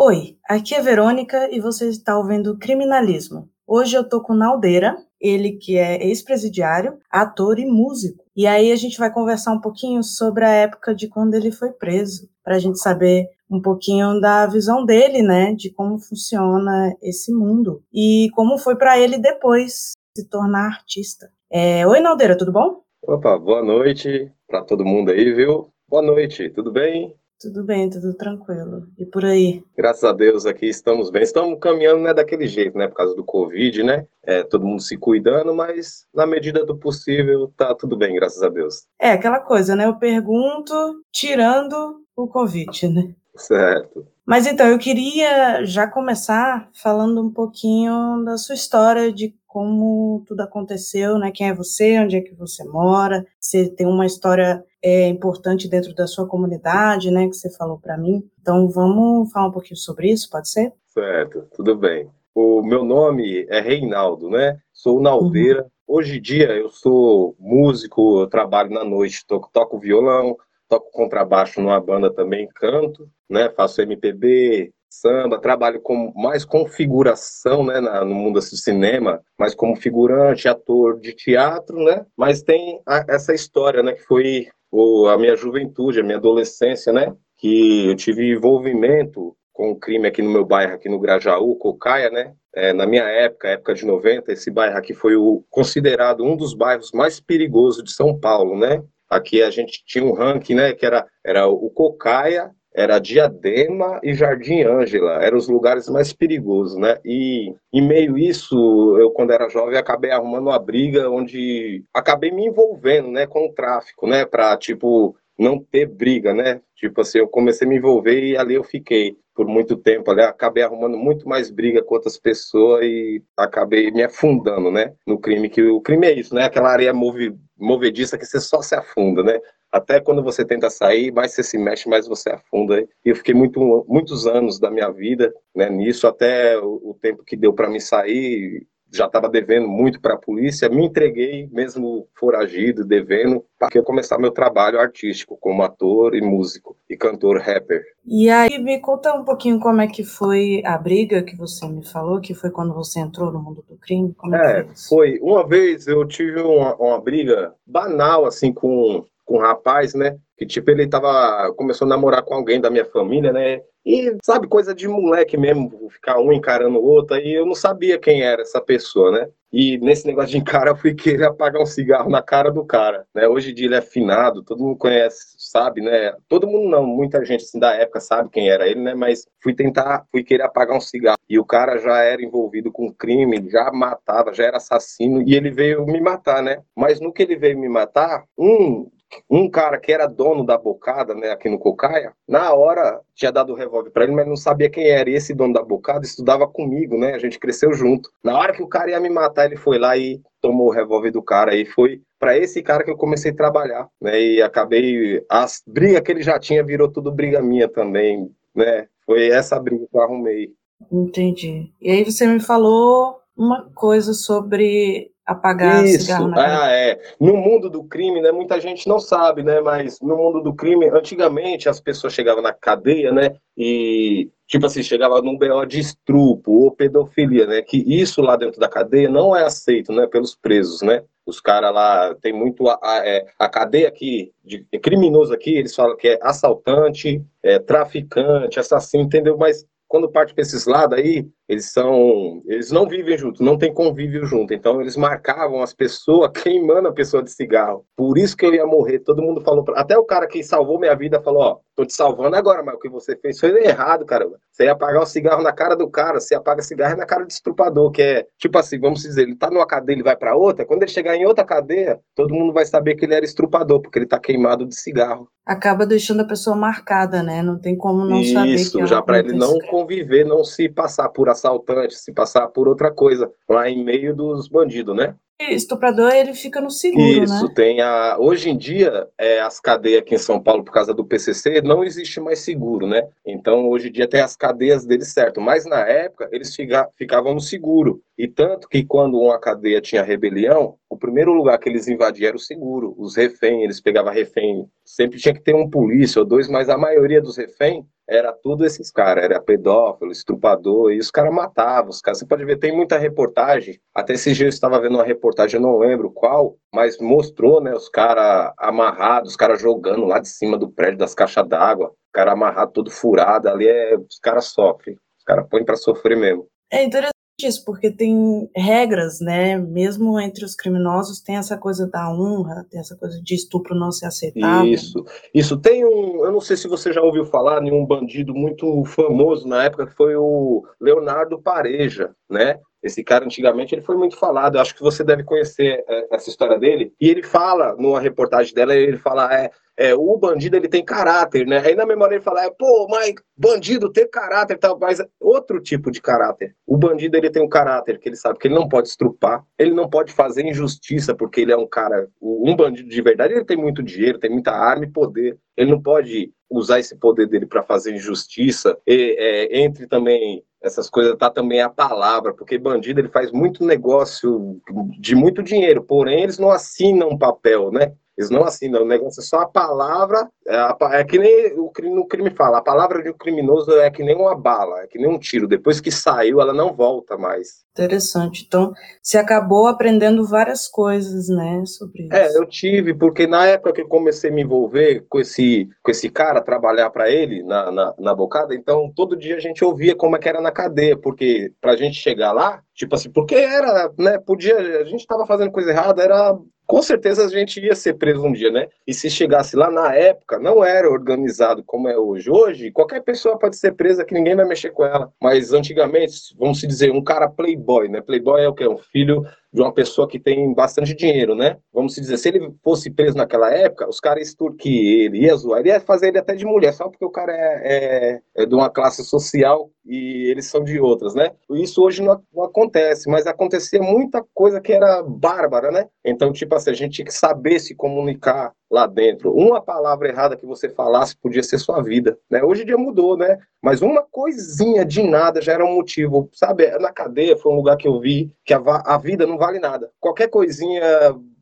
Oi, aqui é Verônica e você está ouvindo Criminalismo. Hoje eu tô com Naldeira, ele que é ex-presidiário, ator e músico. E aí a gente vai conversar um pouquinho sobre a época de quando ele foi preso, para a gente saber um pouquinho da visão dele, né, de como funciona esse mundo e como foi para ele depois se tornar artista. É... Oi, Naldeira, tudo bom? Opa, boa noite para todo mundo aí, viu? Boa noite, tudo bem? Tudo bem, tudo tranquilo. E por aí? Graças a Deus aqui estamos bem. Estamos caminhando né, daquele jeito, né? Por causa do Covid, né? É, todo mundo se cuidando, mas na medida do possível tá tudo bem, graças a Deus. É aquela coisa, né? Eu pergunto tirando o Covid, né? Certo. Mas então, eu queria já começar falando um pouquinho da sua história, de como tudo aconteceu, né? Quem é você, onde é que você mora, você tem uma história é, importante dentro da sua comunidade, né? Que você falou para mim. Então, vamos falar um pouquinho sobre isso, pode ser? Certo, tudo bem. O meu nome é Reinaldo, né? Sou naldeira. Uhum. Hoje em dia eu sou músico, eu trabalho na noite, toco, toco violão, toco contrabaixo numa banda também, canto, né? Faço MPB, samba, trabalho com mais configuração, né, na, no mundo do cinema, mais como figurante, ator de teatro, né? Mas tem a, essa história, né, que foi o, a minha juventude, a minha adolescência, né? Que eu tive envolvimento com o crime aqui no meu bairro, aqui no Grajaú, Cocaia, né? É, na minha época, época de 90, esse bairro aqui foi o, considerado um dos bairros mais perigosos de São Paulo, né? Aqui a gente tinha um ranking, né? Que era, era o Cocaia, era Diadema e Jardim Ângela, eram os lugares mais perigosos, né? E em meio a isso, eu quando era jovem acabei arrumando uma briga onde acabei me envolvendo, né, com o tráfico, né, para tipo não ter briga, né? Tipo assim, eu comecei a me envolver e ali eu fiquei por muito tempo, ali acabei arrumando muito mais briga com outras pessoas e acabei me afundando, né, no crime que o crime é isso, né? Aquela areia move, movediça que você só se afunda, né? Até quando você tenta sair, mais você se mexe, mais você afunda. E eu fiquei muito, muitos anos da minha vida né, nisso, até o, o tempo que deu para me sair, já estava devendo muito para a polícia, me entreguei, mesmo foragido, devendo, para que eu começar meu trabalho artístico como ator e músico e cantor rapper. E aí, me conta um pouquinho como é que foi a briga que você me falou, que foi quando você entrou no mundo do crime? Como é, é foi, foi, Uma vez eu tive uma, uma briga banal, assim, com com um rapaz, né? Que tipo, ele tava. começou a namorar com alguém da minha família, né? E sabe, coisa de moleque mesmo, ficar um encarando o outro, aí eu não sabia quem era essa pessoa, né? E nesse negócio de encarar, eu fui querer apagar um cigarro na cara do cara, né? Hoje em dia ele é finado, todo mundo conhece, sabe, né? Todo mundo não, muita gente assim da época sabe quem era ele, né? Mas fui tentar, fui querer apagar um cigarro. E o cara já era envolvido com crime, já matava, já era assassino, e ele veio me matar, né? Mas no que ele veio me matar, um um cara que era dono da bocada, né, aqui no Cocaia, na hora tinha dado o revólver para ele, mas não sabia quem era. E esse dono da bocada estudava comigo, né? A gente cresceu junto. Na hora que o cara ia me matar, ele foi lá e tomou o revólver do cara e foi para esse cara que eu comecei a trabalhar, né? E acabei as brigas que ele já tinha virou tudo briga minha também, né? Foi essa briga que eu arrumei. Entendi. E aí você me falou uma coisa sobre apagar Isso. cigarro na ah, é. No mundo do crime, né, muita gente não sabe, né, mas no mundo do crime, antigamente as pessoas chegavam na cadeia, né, e tipo assim, chegava num BO de estrupo ou pedofilia, né, que isso lá dentro da cadeia não é aceito, né, pelos presos, né. Os caras lá tem muito a, a, é, a cadeia aqui de criminoso aqui, eles falam que é assaltante, é traficante, assassino, entendeu? Mas quando parte para esses lados aí, eles são, eles não vivem juntos, não tem convívio junto. Então eles marcavam as pessoas queimando a pessoa de cigarro. Por isso que eu ia morrer. Todo mundo falou, pra... até o cara que salvou minha vida falou, ó, tô te salvando agora, mas o que você fez foi errado, caramba. Você ia apagar o cigarro na cara do cara, você apaga cigarro na cara do estrupador, que é, tipo assim, vamos dizer, ele tá numa cadeia, ele vai para outra, quando ele chegar em outra cadeia, todo mundo vai saber que ele era estrupador, porque ele tá queimado de cigarro. Acaba deixando a pessoa marcada, né? Não tem como não isso, saber Isso, já para ele não conviver, não se passar por assaltante, se passar por outra coisa, lá em meio dos bandidos, né? Estuprador ele fica no seguro, Isso, né? tem a. Hoje em dia, é, as cadeias aqui em São Paulo, por causa do PCC, não existe mais seguro, né? Então, hoje em dia tem as cadeias deles certo. Mas na época, eles fica, ficavam no seguro. E tanto que quando uma cadeia tinha rebelião, o primeiro lugar que eles invadiam era o seguro. Os reféns, eles pegavam refém. Sempre tinha que ter um polícia ou dois, mas a maioria dos reféns era tudo esses caras, era pedófilo, estrupador, e os caras matavam, os caras, você pode ver, tem muita reportagem, até esse dia eu estava vendo uma reportagem, eu não lembro qual, mas mostrou, né, os caras amarrados, os caras jogando lá de cima do prédio das caixas d'água, o cara amarrado todo furado, ali é, os caras sofrem, os caras põem para sofrer mesmo. É interessante isso, porque tem regras, né? Mesmo entre os criminosos tem essa coisa da honra, tem essa coisa de estupro não ser aceitável. Isso. Isso tem um, eu não sei se você já ouviu falar de um bandido muito famoso na época que foi o Leonardo Pareja, né? Esse cara, antigamente, ele foi muito falado. Eu acho que você deve conhecer é, essa história dele. E ele fala, numa reportagem dela, ele fala: é, é, o bandido ele tem caráter, né? Aí na memória ele fala: é, pô, mas bandido tem caráter tal, mas outro tipo de caráter. O bandido ele tem um caráter que ele sabe que ele não pode estrupar, ele não pode fazer injustiça, porque ele é um cara. Um bandido de verdade, ele tem muito dinheiro, tem muita arma e poder. Ele não pode usar esse poder dele para fazer injustiça. E, é, entre também essas coisas tá também a palavra, porque bandido ele faz muito negócio de muito dinheiro, porém eles não assinam papel, né? Eles não assinam, o negócio é só a palavra, é, é que nem o crime, no crime fala, a palavra de um criminoso é que nem uma bala, é que nem um tiro, depois que saiu ela não volta mais. Interessante, então você acabou aprendendo várias coisas, né, sobre é, isso. É, eu tive, porque na época que eu comecei a me envolver com esse, com esse cara, trabalhar para ele na, na, na bocada, então todo dia a gente ouvia como é que era na cadeia, porque pra gente chegar lá, tipo assim, porque era, né, podia, a gente tava fazendo coisa errada, era com certeza a gente ia ser preso um dia, né? E se chegasse lá na época, não era organizado como é hoje. Hoje, qualquer pessoa pode ser presa que ninguém vai mexer com ela. Mas antigamente, vamos dizer, um cara playboy, né? Playboy é o quê? Um filho de uma pessoa que tem bastante dinheiro, né? Vamos dizer, se ele fosse preso naquela época, os caras extorquiam ele, ia zoar, ele ia fazer ele até de mulher, só porque o cara é, é, é de uma classe social e eles são de outras, né? Isso hoje não, não, acontece, mas acontecia muita coisa que era bárbara, né? Então, tipo assim, a gente tinha que saber se comunicar lá dentro. Uma palavra errada que você falasse podia ser sua vida, né? Hoje em dia mudou, né? Mas uma coisinha de nada já era um motivo, sabe? Na cadeia foi um lugar que eu vi que a, a vida não vale nada. Qualquer coisinha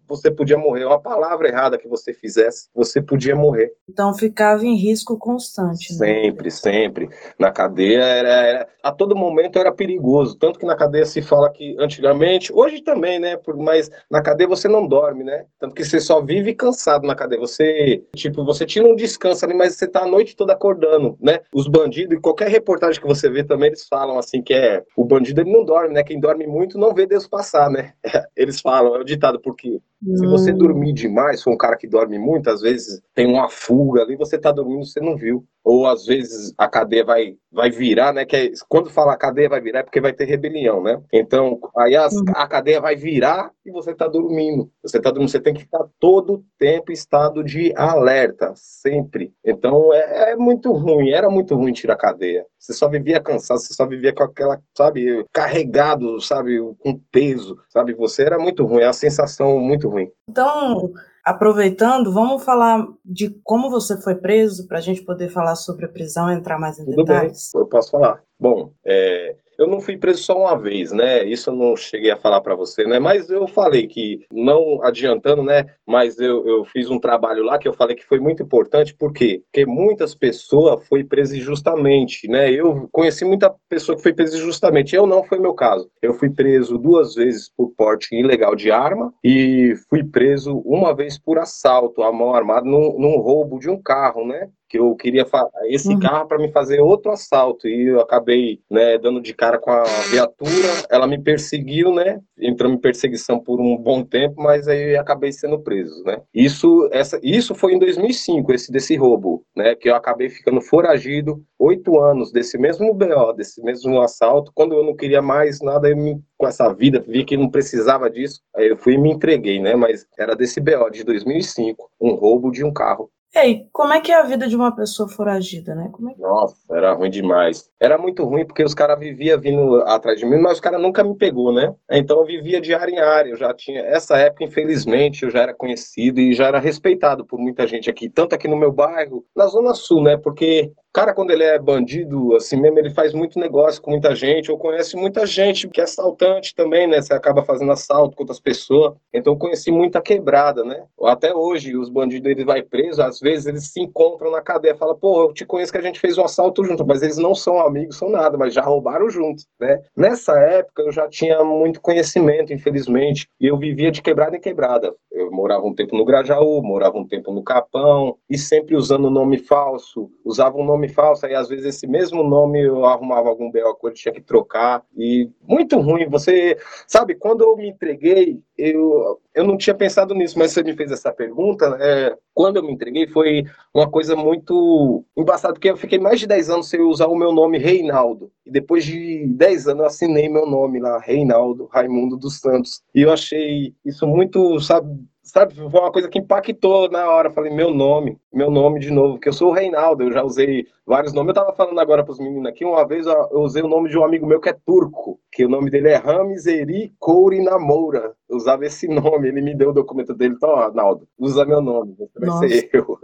você podia morrer. Uma palavra errada que você fizesse, você podia morrer. Então ficava em risco constante. Né? Sempre, sempre. Na cadeia era, era, a todo momento era perigoso. Tanto que na cadeia se fala que antigamente, hoje também, né? Mas na cadeia você não dorme, né? Tanto que você só vive cansado na cadeia. Você, tipo, você tira um descanso ali, mas você tá a noite toda acordando, né? Os bandidos, e qualquer reportagem que você vê também, eles falam assim que é o bandido ele não dorme, né? Quem dorme muito não vê Deus passar, né? Eles falam, é o ditado, porque se você hum. dormir demais, for um cara que dorme muito, às vezes tem uma fuga ali, você tá dormindo, você não viu. Ou às vezes a cadeia vai, vai virar, né? Que é, quando fala a cadeia vai virar é porque vai ter rebelião, né? Então, aí as, uhum. a cadeia vai virar e você tá dormindo. Você tá dormindo, você tem que estar todo o tempo em estado de alerta, sempre. Então é, é muito ruim, era muito ruim tirar a cadeia. Você só vivia cansado, você só vivia com aquela, sabe, carregado, sabe, com peso, sabe? Você era muito ruim, é uma sensação muito ruim. Então, aproveitando, vamos falar de como você foi preso, para a gente poder falar sobre a prisão entrar mais em Tudo detalhes. Bem, eu posso falar. Bom, é, eu não fui preso só uma vez, né? Isso eu não cheguei a falar para você, né? Mas eu falei que, não adiantando, né? Mas eu, eu fiz um trabalho lá que eu falei que foi muito importante, por quê? Porque muitas pessoas foi preso injustamente, né? Eu conheci muita pessoa que foi presa injustamente. Eu não foi meu caso. Eu fui preso duas vezes por porte ilegal de arma e fui preso uma vez por assalto à mão armada num, num roubo de um carro, né? Que eu queria esse uhum. carro para me fazer outro assalto e eu acabei né, dando de cara com a viatura, ela me perseguiu, né? Entrou em perseguição por um bom tempo, mas aí acabei sendo preso, né? Isso, essa, isso foi em 2005, esse desse roubo, né? Que eu acabei ficando foragido oito anos desse mesmo BO, desse mesmo assalto. Quando eu não queria mais nada, eu me, com essa vida, vi que não precisava disso, aí eu fui e me entreguei, né? Mas era desse BO de 2005, um roubo de um carro e aí, como é que é a vida de uma pessoa foragida, né? É que... Nossa, era ruim demais. Era muito ruim porque os caras viviam vindo atrás de mim, mas os caras nunca me pegou, né? Então eu vivia de área em área. Eu já tinha. Essa época, infelizmente, eu já era conhecido e já era respeitado por muita gente aqui, tanto aqui no meu bairro, na Zona Sul, né? Porque cara, quando ele é bandido, assim mesmo, ele faz muito negócio com muita gente, ou conhece muita gente que é assaltante também, né? Você acaba fazendo assalto com outras pessoas. Então eu conheci muita quebrada, né? Até hoje, os bandidos, eles vai preso, às vezes eles se encontram na cadeia, fala, pô, eu te conheço que a gente fez um assalto junto, mas eles não são amigos, são nada, mas já roubaram juntos, né? Nessa época eu já tinha muito conhecimento, infelizmente, e eu vivia de quebrada em quebrada. Eu morava um tempo no Grajaú, morava um tempo no Capão, e sempre usando nome falso, usava um nome falso, aí às vezes esse mesmo nome eu arrumava algum BO que eu tinha que trocar, e muito ruim. Você, sabe, quando eu me entreguei, eu, eu não tinha pensado nisso, mas você me fez essa pergunta, né? quando eu me entreguei foi uma coisa muito embaçada, porque eu fiquei mais de 10 anos sem usar o meu nome Reinaldo, e depois de 10 anos eu assinei meu nome lá, Reinaldo Raimundo dos Santos, e eu achei isso muito, sabe, sabe, foi uma coisa que impactou na hora. Falei, meu nome, meu nome de novo, que eu sou o Reinaldo, eu já usei vários nomes. Eu tava falando agora pros meninos aqui, uma vez eu usei o nome de um amigo meu que é turco, que o nome dele é Ramizeri Kouri Namoura. Eu usava esse nome, ele me deu o documento dele, então, Arnaldo, usa meu nome, vai Nossa. ser eu.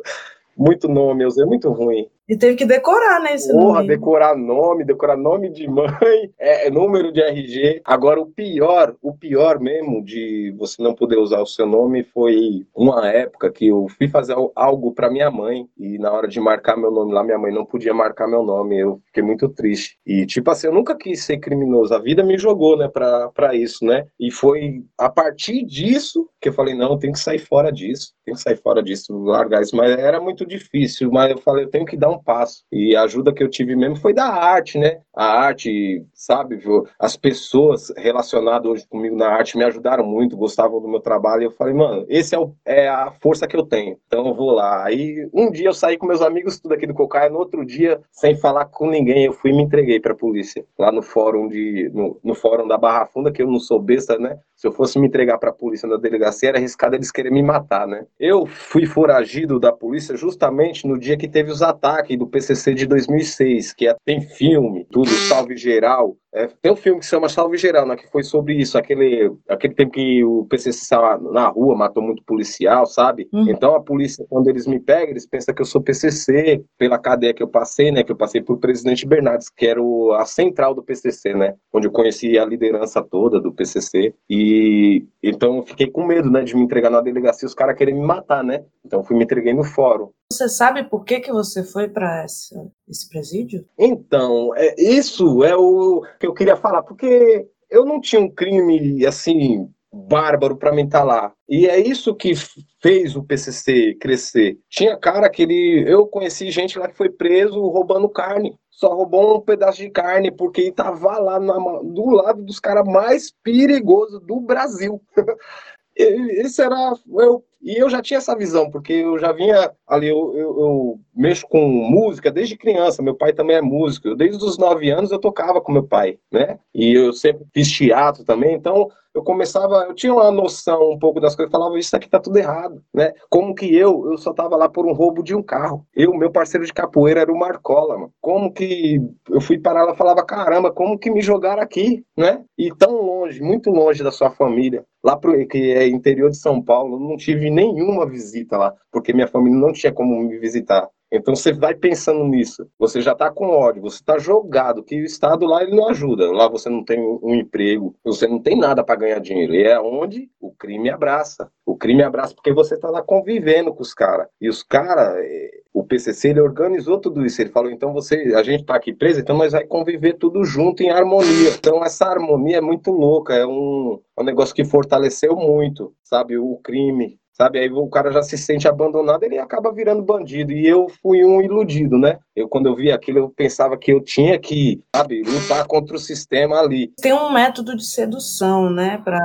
Muito nome, eu usei muito ruim. E teve que decorar, né? Esse Porra, nome. decorar nome, decorar nome de mãe, é, é, número de RG. Agora, o pior, o pior mesmo de você não poder usar o seu nome foi uma época que eu fui fazer algo para minha mãe e na hora de marcar meu nome lá, minha mãe não podia marcar meu nome. Eu fiquei muito triste. E, tipo assim, eu nunca quis ser criminoso. A vida me jogou, né, pra, pra isso, né? E foi a partir disso que eu falei, não, tem que sair fora disso, tem que sair fora disso, largar isso. Mas era muito difícil, mas eu falei, eu tenho que dar um passo. E a ajuda que eu tive mesmo foi da arte, né? A arte, sabe, as pessoas relacionadas hoje comigo na arte me ajudaram muito, gostavam do meu trabalho. E eu falei, mano, esse é, o, é a força que eu tenho. Então eu vou lá. Aí um dia eu saí com meus amigos, tudo aqui do Cocaia, no outro dia, sem falar com ninguém, eu fui e me entreguei pra polícia. Lá no fórum de. No, no fórum da Barra Funda, que eu não sou besta, né? Se eu fosse me entregar pra polícia na delegacia, era arriscado eles querem me matar, né? Eu fui foragido da polícia justamente no dia que teve os ataques do PCC de 2006, que é, tem filme, tudo, salve geral. É, tem um filme que se chama Salve Geral, né, que foi sobre isso, aquele, aquele tempo que o PCC estava na rua, matou muito policial, sabe? Uhum. Então a polícia, quando eles me pegam, eles pensam que eu sou PCC, pela cadeia que eu passei, né, que eu passei por Presidente Bernardes, que era o, a central do PCC, né, onde eu conheci a liderança toda do PCC, e então eu fiquei com medo, né, de me entregar na delegacia, os caras querem me matar, né, então fui me entreguei no fórum. Você sabe por que, que você foi para esse presídio? Então, é, isso é o que eu queria falar, porque eu não tinha um crime assim bárbaro para mim estar lá. E é isso que fez o PCC crescer. Tinha cara que ele, eu conheci gente lá que foi preso roubando carne. Só roubou um pedaço de carne porque estava lá na, do lado dos caras mais perigosos do Brasil. Esse era eu e eu já tinha essa visão, porque eu já vinha ali, eu, eu, eu, mexo com música desde criança, meu pai também é músico. Desde os nove anos eu tocava com meu pai, né? E eu sempre fiz teatro também, então eu começava, eu tinha uma noção um pouco das coisas, falava, isso aqui tá tudo errado, né? Como que eu, eu só tava lá por um roubo de um carro. Eu, meu parceiro de capoeira era o Marcola, mano. Como que eu fui parar lá, falava, caramba, como que me jogaram aqui, né? E tão longe, muito longe da sua família, lá pro, que é interior de São Paulo, não tive nenhuma visita lá, porque minha família não tinha como me visitar. Então você vai pensando nisso. Você já está com ódio, você está jogado, que o Estado lá ele não ajuda. Lá você não tem um emprego, você não tem nada para ganhar dinheiro. E é onde o crime abraça. O crime abraça porque você está lá convivendo com os caras. E os caras, eh, o PCC, ele organizou tudo isso. Ele falou: então você, a gente está aqui preso, então nós vai conviver tudo junto em harmonia. Então essa harmonia é muito louca, é um, é um negócio que fortaleceu muito, sabe, o crime sabe? Aí o cara já se sente abandonado, ele acaba virando bandido. E eu fui um iludido, né? Eu, quando eu vi aquilo, eu pensava que eu tinha que, sabe, lutar contra o sistema ali. Tem um método de sedução, né, para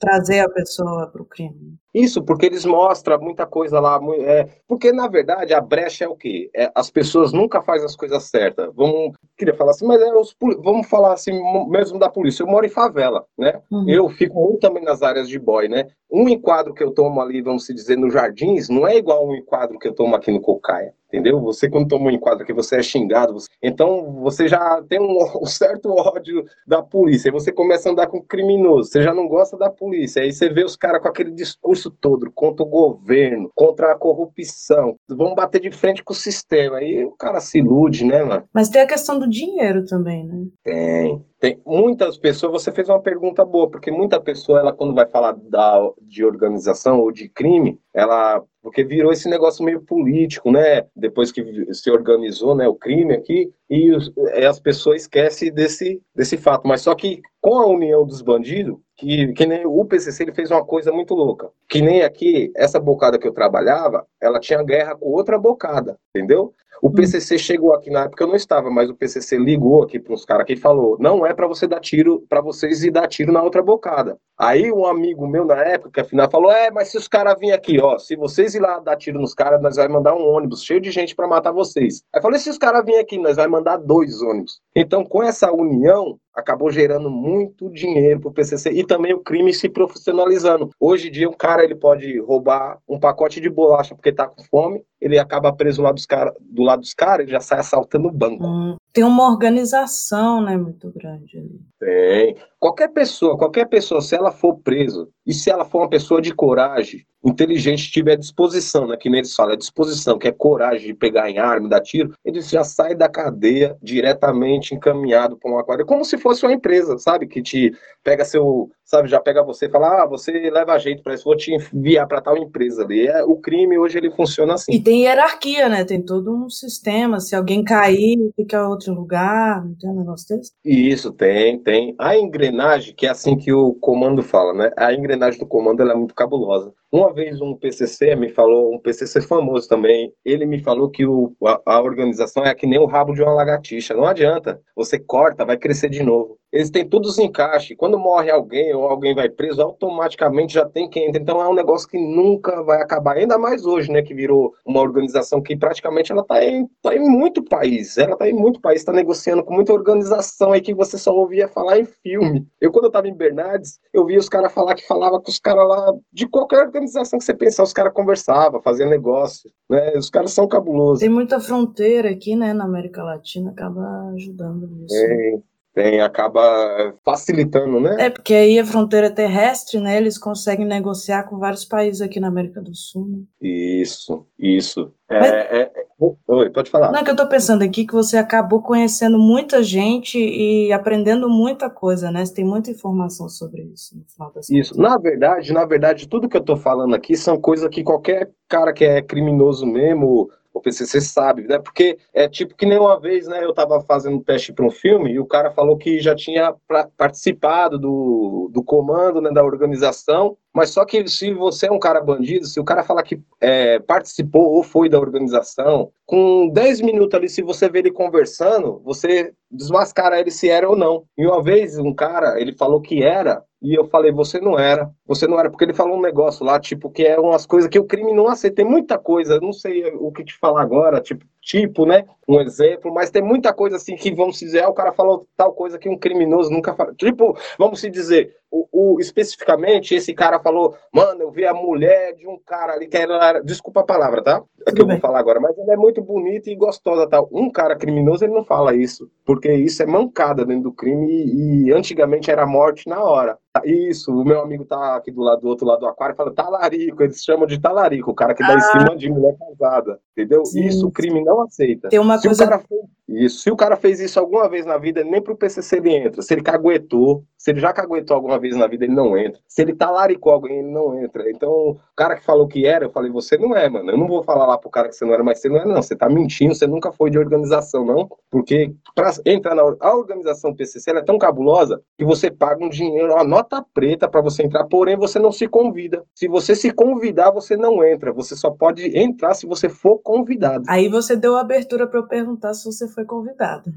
trazer a pessoa para o crime. Isso, porque eles mostram muita coisa lá. É, porque, na verdade, a brecha é o quê? É, as pessoas nunca fazem as coisas certas. Vamos, queria falar assim, mas é os, vamos falar assim, mesmo da polícia. Eu moro em favela, né? Uhum. Eu fico muito também nas áreas de boy, né? Um enquadro que eu tomo ali, vamos dizer, nos jardins, não é igual um enquadro que eu tomo aqui no Cocaia. Entendeu? Você quando toma um enquadro que você é xingado, você... então você já tem um, um, certo ódio da polícia, aí você começa a andar com criminoso, você já não gosta da polícia, aí você vê os caras com aquele discurso todo contra o governo, contra a corrupção, vão bater de frente com o sistema, aí o cara se ilude, né, mano? Mas tem a questão do dinheiro também, né? Tem, tem muitas pessoas, você fez uma pergunta boa, porque muita pessoa, ela quando vai falar da, de organização ou de crime, ela porque virou esse negócio meio político, né? Depois que se organizou, né, o crime aqui, e os, as pessoas esquecem desse, desse fato. Mas só que com a união dos bandidos, que, que nem o PCC ele fez uma coisa muito louca. Que nem aqui, essa bocada que eu trabalhava, ela tinha guerra com outra bocada, entendeu? O hum. PCC chegou aqui na época eu não estava, mas o PCC ligou aqui para uns caras que falou: não é para você dar tiro, para vocês ir dar tiro na outra bocada. Aí um amigo meu na época, afinal falou: é, mas se os caras virem aqui, ó, se vocês ir lá dar tiro nos caras, nós vai mandar um ônibus cheio de gente para matar vocês. Aí falei: se os caras virem aqui, nós vai mandar dois ônibus. Então, com essa união, acabou gerando muito dinheiro para o PCC e também o crime se profissionalizando. Hoje em dia, um cara ele pode roubar um pacote de bolacha porque está com fome, ele acaba preso lá dos cara, do lado dos caras, ele já sai assaltando o banco. Hum, tem uma organização, né, muito grande ali. Tem. Qualquer pessoa, qualquer pessoa, se ela for presa e se ela for uma pessoa de coragem, inteligente, tiver disposição, né, que nem eles falam, é disposição, que é coragem de pegar em arma, dar tiro, ele já sai da cadeia diretamente encaminhado para uma quadra, como se fosse uma empresa, sabe, que te pega seu, sabe, já pega você e fala, ah, você leva jeito para isso, vou te enviar para tal empresa ali. É, o crime hoje ele funciona assim. E tem hierarquia, né? Tem todo um sistema. Se alguém cair, fica em outro lugar, não tem um negócio desse? Isso, tem, tem. A engrenagem, que é assim que o comando fala, né? A engrenagem do comando é muito cabulosa. Uma vez um PCC me falou, um PCC famoso também, ele me falou que o, a, a organização é que nem o rabo de uma lagartixa. Não adianta. Você corta, vai crescer de novo eles têm todos os encaixes. Quando morre alguém ou alguém vai preso, automaticamente já tem quem entra. Então é um negócio que nunca vai acabar. Ainda mais hoje, né? Que virou uma organização que praticamente ela está em, tá em muito país. Ela está em muito país, está negociando com muita organização aí que você só ouvia falar em filme. Eu, quando eu estava em Bernardes, eu via os caras falar que falava com os caras lá de qualquer organização que você pensar, os caras conversavam, faziam negócio. Né? Os caras são cabulosos. Tem muita fronteira aqui, né, na América Latina, acaba ajudando nisso. É tem, acaba facilitando, né? É, porque aí a fronteira terrestre, né, eles conseguem negociar com vários países aqui na América do Sul. Né? Isso, isso. É, Mas... é, é... Oi, pode falar. Não, é que eu tô pensando aqui que você acabou conhecendo muita gente e aprendendo muita coisa, né? Você tem muita informação sobre isso no final das Isso, na verdade, na verdade, tudo que eu tô falando aqui são coisas que qualquer cara que é criminoso mesmo o PCC sabe, né? Porque é tipo que nem uma vez, né? Eu estava fazendo teste para um filme e o cara falou que já tinha participado do, do comando, né, da organização, mas só que se você é um cara bandido, se o cara falar que é, participou ou foi da organização, com 10 minutos ali, se você vê ele conversando, você desmascara ele se era ou não. E uma vez um cara, ele falou que era, e eu falei, você não era, você não era, porque ele falou um negócio lá, tipo, que é umas coisas que o crime não aceita. Tem muita coisa, não sei o que te falar agora, tipo, tipo, né? Um exemplo, mas tem muita coisa assim que vamos dizer, ah, o cara falou tal coisa que um criminoso nunca fala. Tipo, vamos se dizer, o, o, especificamente esse cara falou, mano, eu vi a mulher de um cara ali que era, desculpa a palavra, tá? É que eu vou falar agora, mas ela é muito bonita e gostosa, tal. Um cara criminoso ele não fala isso, porque isso é mancada dentro do crime e, e antigamente era morte na hora. Isso, o meu amigo tá aqui do lado do outro lado do aquário, fala talarico, eles chamam de talarico, o cara que dá ah. em cima de mulher casada, entendeu? Sim. Isso o crime não aceita. Tem uma se coisa... o cara fez isso, se o cara fez isso alguma vez na vida, nem pro PCC ele entra. Se ele caguetou, se ele já caguetou alguma vez na vida, ele não entra. Se ele talaricou alguém, ele não entra. Então, o cara que falou que era, eu falei, você não é, mano. Eu não vou falar lá pro cara que você não era, mas você não é, não. Você tá mentindo, você nunca foi de organização, não. Porque pra entrar na a organização PCC, ela é tão cabulosa que você paga um dinheiro, uma nota preta para você entrar, porém você não se convida. Se você se convidar, você não entra. Você só pode entrar se você for convidado. Aí você deu abertura para eu perguntar se você foi convidado.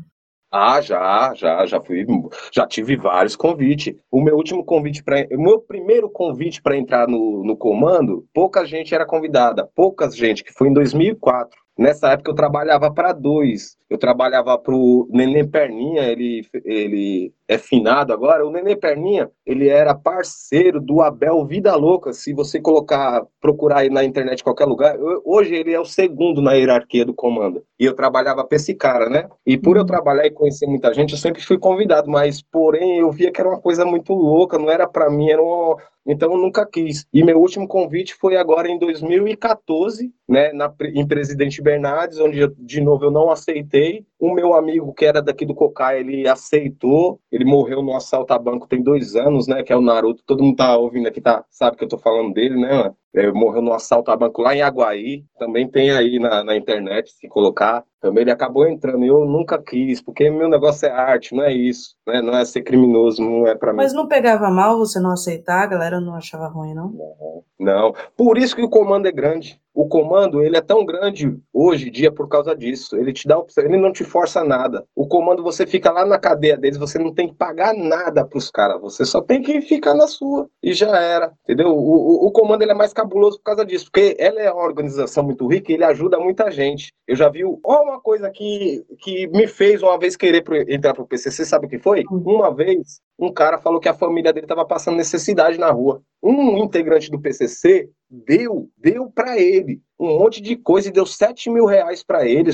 Ah, já, já, já fui, já tive vários convites. O meu último convite para, o meu primeiro convite para entrar no, no comando, pouca gente era convidada, pouca gente, que foi em 2004. Nessa época eu trabalhava para dois. Eu trabalhava para o Neném Perninha, ele, ele é finado agora, o Nenê Perninha, ele era parceiro do Abel Vida Louca. Se você colocar, procurar aí na internet em qualquer lugar, hoje ele é o segundo na hierarquia do comando. E eu trabalhava para esse cara, né? E por eu uhum. trabalhar e conhecer muita gente, eu sempre fui convidado, mas porém eu via que era uma coisa muito louca, não era para mim, era uma, então eu nunca quis. E meu último convite foi agora em 2014, né, na, em Presidente Bernardes, onde eu, de novo eu não aceitei. O meu amigo que era daqui do Cocai, ele aceitou. Ele morreu no assalto a banco tem dois anos, né, que é o Naruto. Todo mundo tá ouvindo aqui, tá, sabe que eu tô falando dele, né? É, morreu no assalto a banco lá em Aguaí, também tem aí na, na internet, se colocar. Também ele acabou entrando e eu nunca quis, porque meu negócio é arte, não é isso, né? não é ser criminoso, não é para mim. Mas não pegava mal você não aceitar, a galera não achava ruim, não? Não, não. Por isso que o comando é grande. O comando, ele é tão grande hoje em dia por causa disso. Ele te dá opção, ele não te força nada. O comando, você fica lá na cadeia deles, você não tem que pagar nada pros caras, você só tem que ficar na sua. E já era, entendeu? O, o, o comando, ele é mais cabuloso por causa disso, porque ela é uma organização muito rica e ele ajuda muita gente. Eu já vi, ó, uma coisa que, que me fez uma vez querer pro, entrar pro PCC, sabe o que foi? Hum. Uma vez, um cara falou que a família dele estava passando necessidade na rua. Um integrante do PCC deu, deu para ele um monte de coisa e deu 7 mil reais para ele.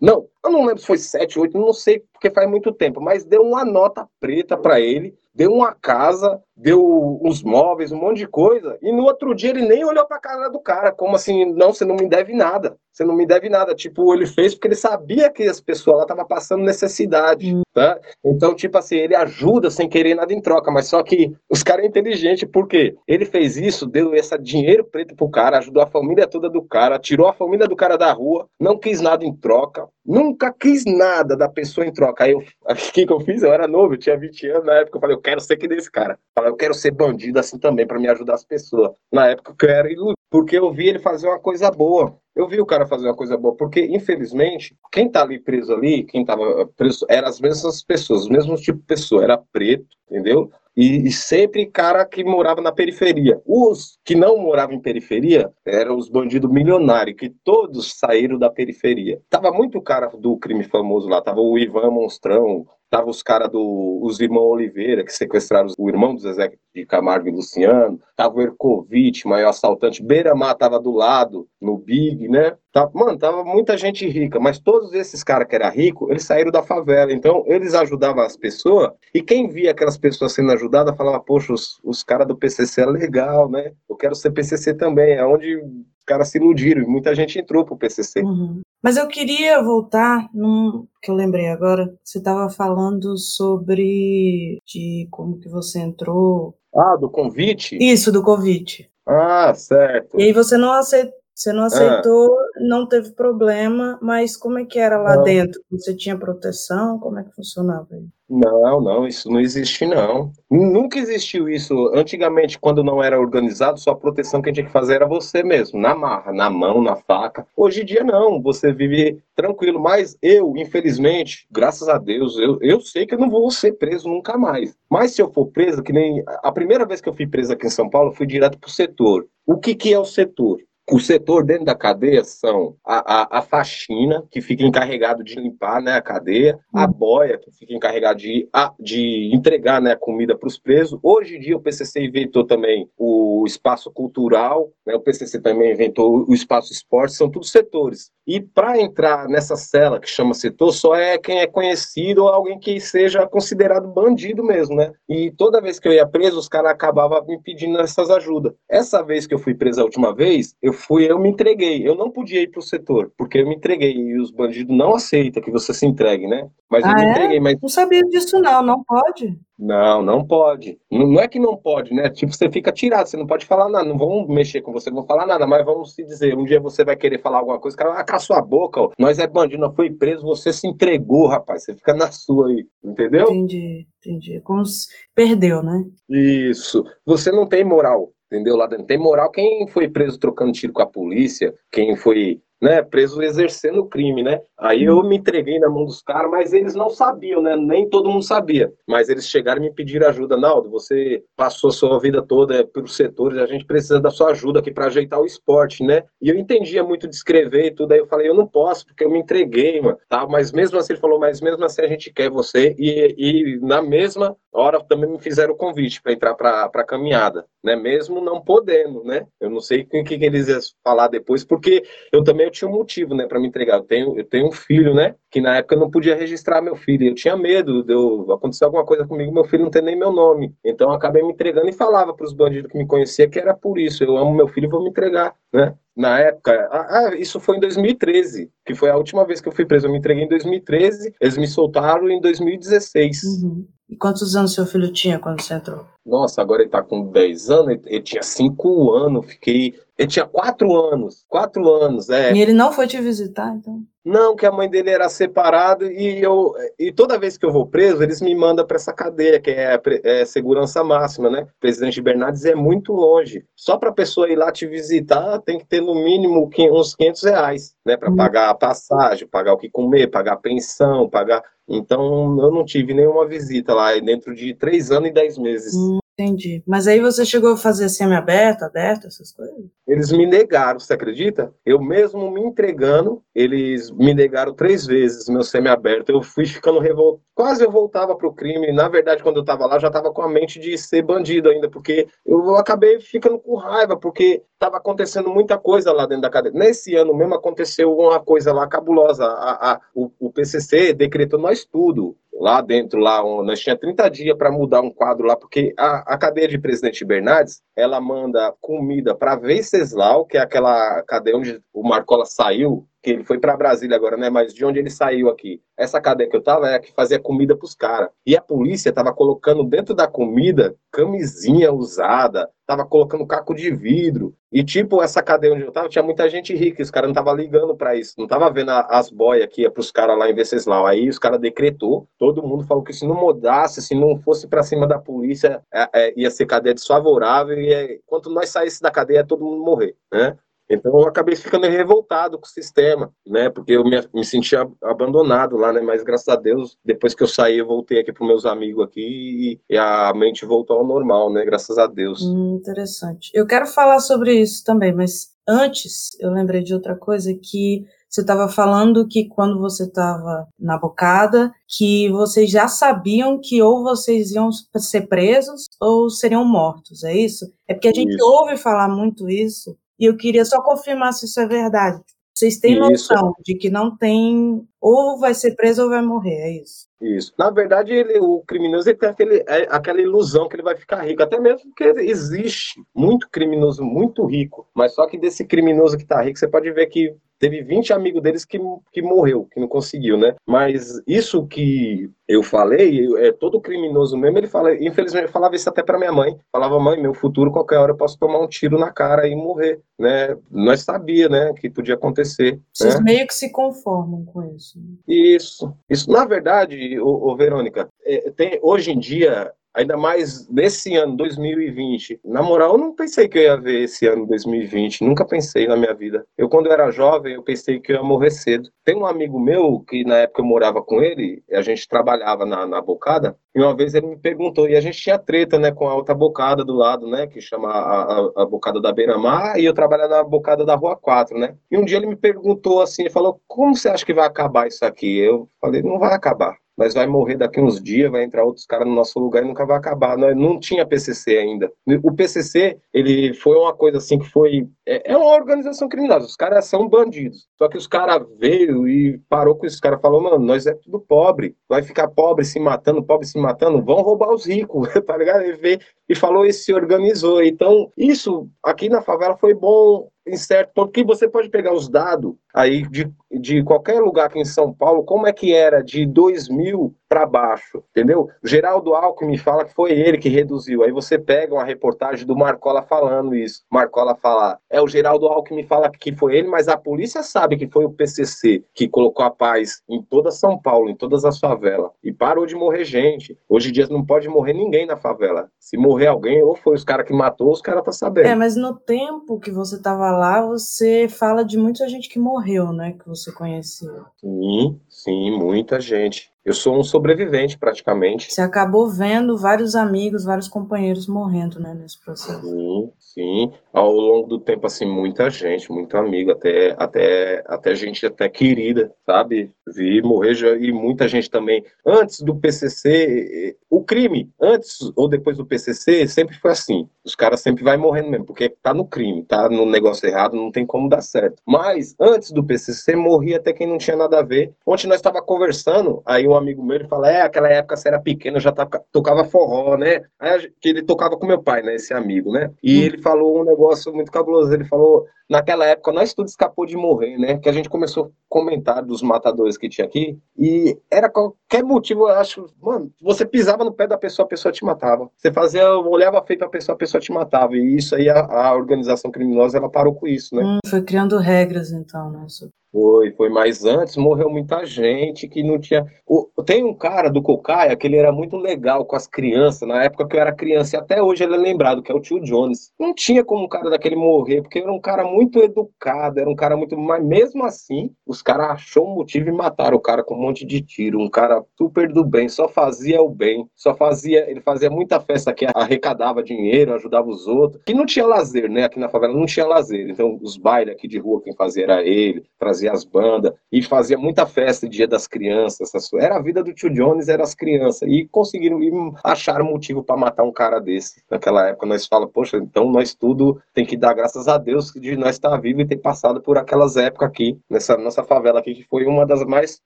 Não, eu não lembro se foi 7, 8, não sei porque faz muito tempo, mas deu uma nota preta para ele, deu uma casa, deu uns móveis, um monte de coisa, e no outro dia ele nem olhou para a cara do cara, como assim, não, você não me deve nada, você não me deve nada. Tipo, ele fez porque ele sabia que as pessoas lá estavam passando necessidade, hum. tá? Então, tipo assim, ele ajuda sem querer nada em troca, mas só que os caras é inteligente, porque ele fez isso, deu esse dinheiro preto pro cara, ajudou a família toda do cara, tirou a família do cara da rua, não quis nada em troca, nunca quis nada da pessoa em troca. Aí eu, o que, que eu fiz? Eu era novo, eu tinha 20 anos na época, eu falei, eu quero ser que desse cara. Eu eu quero ser bandido assim também para me ajudar as pessoas. Na época eu era iludido, porque eu vi ele fazer uma coisa boa. Eu vi o cara fazer uma coisa boa, porque, infelizmente, quem tá ali preso ali, quem tava preso, eram as mesmas pessoas, os mesmos tipo de pessoa, era preto, entendeu? E, e, sempre cara que morava na periferia. Os que não moravam em periferia eram os bandidos milionários, que todos saíram da periferia. Tava muito cara do crime famoso lá, tava o Ivan Monstrão, Tava os caras do os irmãos Oliveira, que sequestraram o irmão do Zezé de Camargo e Luciano. Tava o Ercovitch, maior assaltante. Beira-Mar tava do lado, no Big, né? Tá, mano, tava muita gente rica, mas todos esses caras que eram ricos, eles saíram da favela. Então, eles ajudavam as pessoas. E quem via aquelas pessoas sendo ajudadas falava: Poxa, os, os caras do PCC é legal, né? Eu quero ser PCC também. É onde caras se iludiram e muita gente entrou pro PCC. Uhum. Mas eu queria voltar num que eu lembrei agora. Você estava falando sobre de como que você entrou. Ah, do convite? Isso, do convite. Ah, certo. E aí você não aceitou, você não aceitou, ah. não teve problema, mas como é que era lá não. dentro? Você tinha proteção? Como é que funcionava? Não, não, isso não existe não. Nunca existiu isso. Antigamente, quando não era organizado, só a proteção que a gente tinha que fazer era você mesmo, na marra, na mão, na faca. Hoje em dia não, você vive tranquilo. Mas eu, infelizmente, graças a Deus, eu, eu sei que eu não vou ser preso nunca mais. Mas se eu for preso, que nem a primeira vez que eu fui preso aqui em São Paulo, eu fui direto pro setor. O que, que é o setor? O setor dentro da cadeia são a, a, a, faxina, que fica encarregado de limpar né, a cadeia, a hum. boia, que fica encarregado de, a, de entregar né, comida para os presos. Hoje em dia, o PCC inventou também o espaço cultural, né, o PCC também inventou o espaço esporte, são todos setores. E para entrar nessa cela que chama setor, só é quem é conhecido ou alguém que seja considerado bandido mesmo, né? E toda vez que eu ia preso, os caras acabavam me pedindo essas ajudas. Essa vez que eu fui preso a última vez, eu fui, eu me entreguei. Eu não podia ir para o setor, porque eu me entreguei. E os bandidos não aceitam que você se entregue, né? Mas ah, eu me é? entreguei. Mas... Não sabia disso, não. Não pode. Não, não pode. Não, é que não pode, né? Tipo, você fica tirado, você não pode falar nada, não vão mexer com você, não vão falar nada, mas vamos se dizer, um dia você vai querer falar alguma coisa, o cara ah, sua boca, ó. nós é bandido, não foi preso, você se entregou, rapaz, você fica na sua aí, entendeu? Entendi, entendi. Como se perdeu, né? Isso. Você não tem moral, entendeu? Lá dentro tem moral quem foi preso trocando tiro com a polícia, quem foi né, preso exercendo o crime, né? Aí eu me entreguei na mão dos caras, mas eles não sabiam, né? Nem todo mundo sabia. Mas eles chegaram e me pediram ajuda. Naldo, você passou a sua vida toda pelos setores, a gente precisa da sua ajuda aqui para ajeitar o esporte, né? E eu entendia muito de escrever e tudo, aí eu falei, eu não posso, porque eu me entreguei, mano, tá? Mas mesmo assim, ele falou, mas mesmo assim a gente quer você. E, e na mesma hora também me fizeram o convite para entrar para a caminhada, né? Mesmo não podendo, né? Eu não sei o que, que eles iam falar depois, porque eu também eu tinha um motivo, né, para me entregar. Eu tenho, eu tenho um filho, né? Que na época eu não podia registrar meu filho. Eu tinha medo de eu, acontecer alguma coisa comigo, meu filho não ter nem meu nome. Então eu acabei me entregando e falava para os bandidos que me conheciam que era por isso. Eu amo meu filho e vou me entregar, né? Na época, ah, isso foi em 2013, que foi a última vez que eu fui preso. Eu me entreguei em 2013, eles me soltaram em 2016. Uhum. E quantos anos seu filho tinha quando você entrou? Nossa, agora ele tá com 10 anos, ele tinha 5 anos, fiquei. Ele tinha 4 anos. 4 anos, é. E ele não foi te visitar, então? Não, que a mãe dele era separada e eu e toda vez que eu vou preso, eles me mandam para essa cadeia, que é, é, segurança máxima, né? Presidente Bernardes é muito longe. Só para a pessoa ir lá te visitar, tem que ter no mínimo uns 500 reais, né? Para hum. pagar a passagem, pagar o que comer, pagar a pensão, pagar. Então, eu não tive nenhuma visita lá dentro de três anos e dez meses. Hum. Entendi. Mas aí você chegou a fazer semi-aberto, aberto, essas coisas? Eles me negaram, você acredita? Eu mesmo me entregando, eles me negaram três vezes meu semi-aberto. Eu fui ficando revoltado. Quase eu voltava pro crime. Na verdade, quando eu tava lá, já tava com a mente de ser bandido ainda, porque eu acabei ficando com raiva, porque tava acontecendo muita coisa lá dentro da cadeia. Nesse ano mesmo aconteceu uma coisa lá cabulosa. A, a, o, o PCC decretou nós tudo lá dentro, lá nós tinha 30 dias para mudar um quadro lá, porque a, a cadeia de Presidente Bernardes, ela manda comida para Venceslau, que é aquela cadeia onde o Marcola saiu, que ele foi para Brasília agora, né? Mas de onde ele saiu aqui? Essa cadeia que eu tava é a que fazia comida para os caras. E a polícia tava colocando dentro da comida camisinha usada, tava colocando caco de vidro. E tipo, essa cadeia onde eu tava, tinha muita gente rica, os caras não tava ligando para isso, não tava vendo as boias que ia pros caras lá em Venceslau. Aí os caras decretou, todo mundo falou que se não mudasse, se não fosse para cima da polícia, é, é, ia ser cadeia desfavorável e é, quanto nós saísse da cadeia, todo mundo morrer, né? Então eu acabei ficando revoltado com o sistema, né? Porque eu me, me sentia abandonado lá, né? Mas graças a Deus, depois que eu saí, eu voltei aqui para meus amigos aqui e, a mente voltou ao normal, né? Graças a Deus. Hum, interessante. Eu quero falar sobre isso também, mas antes eu lembrei de outra coisa que você estava falando que quando você estava na bocada, que vocês já sabiam que ou vocês iam ser presos ou seriam mortos, é isso? É porque a gente isso. ouve falar muito isso e eu queria só confirmar se isso é verdade. Vocês têm isso. noção de que não tem, ou vai ser preso ou vai morrer, é isso? Isso. Na verdade, ele, o criminoso ele tem aquele, é, aquela ilusão que ele vai ficar rico, até mesmo porque existe muito criminoso muito rico, mas só que desse criminoso que está rico, você pode ver que teve 20 amigos deles que, que morreu, que não conseguiu, né? Mas isso que eu falei, é todo criminoso mesmo, ele fala, infelizmente, eu falava isso até para minha mãe. Falava, mãe, meu futuro, qualquer hora eu posso tomar um tiro na cara e morrer, né? Nós sabia, né, que podia acontecer. Vocês né? meio que se conformam com isso. Isso. Isso, na verdade, ô, ô Verônica, é, tem, hoje em dia, ainda mais nesse ano 2020. Na moral, eu não pensei que eu ia ver esse ano 2020, nunca pensei na minha vida. Eu, quando eu era jovem, eu pensei que eu ia morrer cedo. Tem um amigo meu que na época eu morava com ele, a gente trabalhava na, na bocada, e uma vez ele me perguntou, e a gente tinha treta, né, com a outra bocada do lado, né, que chama a, a, a bocada da Beira-Mar, e eu trabalhava na bocada da Rua 4, né. E um dia ele me perguntou assim, ele falou, como você acha que vai acabar isso aqui? Eu falei, não vai acabar mas vai morrer daqui uns dias, vai entrar outros caras no nosso lugar e nunca vai acabar. Não, não tinha PCC ainda. O PCC, ele foi uma coisa assim que foi... É, é uma organização criminosa, os caras são bandidos. Só que os caras veio e parou com isso. Os caras falaram, mano, nós é tudo pobre, vai ficar pobre se matando, pobre se matando, vão roubar os ricos, tá ligado? Ele veio e falou e se organizou. Então, isso aqui na favela foi bom em certo ponto, que você pode pegar os dados aí de, de qualquer lugar aqui em São Paulo, como é que era de 2000 para baixo, entendeu? Geraldo Alckmin fala que foi ele que reduziu. Aí você pega uma reportagem do Marcola falando isso. Marcola fala, é o Geraldo Alckmin fala que foi ele, mas a polícia sabe que foi o PCC que colocou a paz em toda São Paulo, em todas as favelas. E parou de morrer gente. Hoje em dia não pode morrer ninguém na favela. Se morrer alguém, ou foi os caras que matou, os caras tá sabendo. É, mas no tempo que você tava lá, você fala de muita gente que morreu, né? Que você conhecia. Sim, sim, muita gente. Eu sou um sobrevivente, praticamente. Você acabou vendo vários amigos, vários companheiros morrendo, né, nesse processo. Sim, sim. Ao longo do tempo, assim, muita gente, muito amigo, até, até, até gente até querida, sabe? Vi morrer já, e muita gente também. Antes do PCC, o crime, antes ou depois do PCC, sempre foi assim. Os caras sempre vai morrendo mesmo, porque tá no crime, tá no negócio errado, não tem como dar certo. Mas antes do PCC, morria até quem não tinha nada a ver. Ontem nós estava conversando, aí um amigo meu, ele fala, é, aquela época você era pequeno, eu já tava, tocava forró, né? Aí, que ele tocava com meu pai, né, esse amigo, né? E hum. ele falou um negócio muito cabuloso, ele falou, naquela época nós tudo escapou de morrer, né? Que a gente começou a comentar dos matadores que tinha aqui, e era qualquer motivo, eu acho, mano, você pisava no pé da pessoa, a pessoa te matava. Você fazia, olhava feio pra pessoa, a pessoa te matava. E isso aí, a, a organização criminosa, ela parou com isso, né? Hum, foi criando regras, então, né? Foi, foi, mas antes morreu muita gente que não tinha. O, tem um cara do Cocaia que ele era muito legal com as crianças, na época que eu era criança, e até hoje ele é lembrado, que é o tio Jones. Não tinha como um cara daquele morrer, porque era um cara muito educado, era um cara muito. Mas mesmo assim, os caras achou motivo e mataram o cara com um monte de tiro. Um cara super do bem, só fazia o bem, só fazia. Ele fazia muita festa que arrecadava dinheiro, ajudava os outros. Que não tinha lazer, né? Aqui na favela não tinha lazer. Então, os bailes aqui de rua, quem fazia era ele, trazia as bandas e fazia muita festa Dia das Crianças. Era a vida do tio Jones, era as crianças. E conseguiram e acharam motivo para matar um cara desse. Naquela época nós falamos, poxa, então nós tudo tem que dar graças a Deus de nós estar vivo e ter passado por aquelas épocas aqui, nessa nossa favela aqui, que foi uma das mais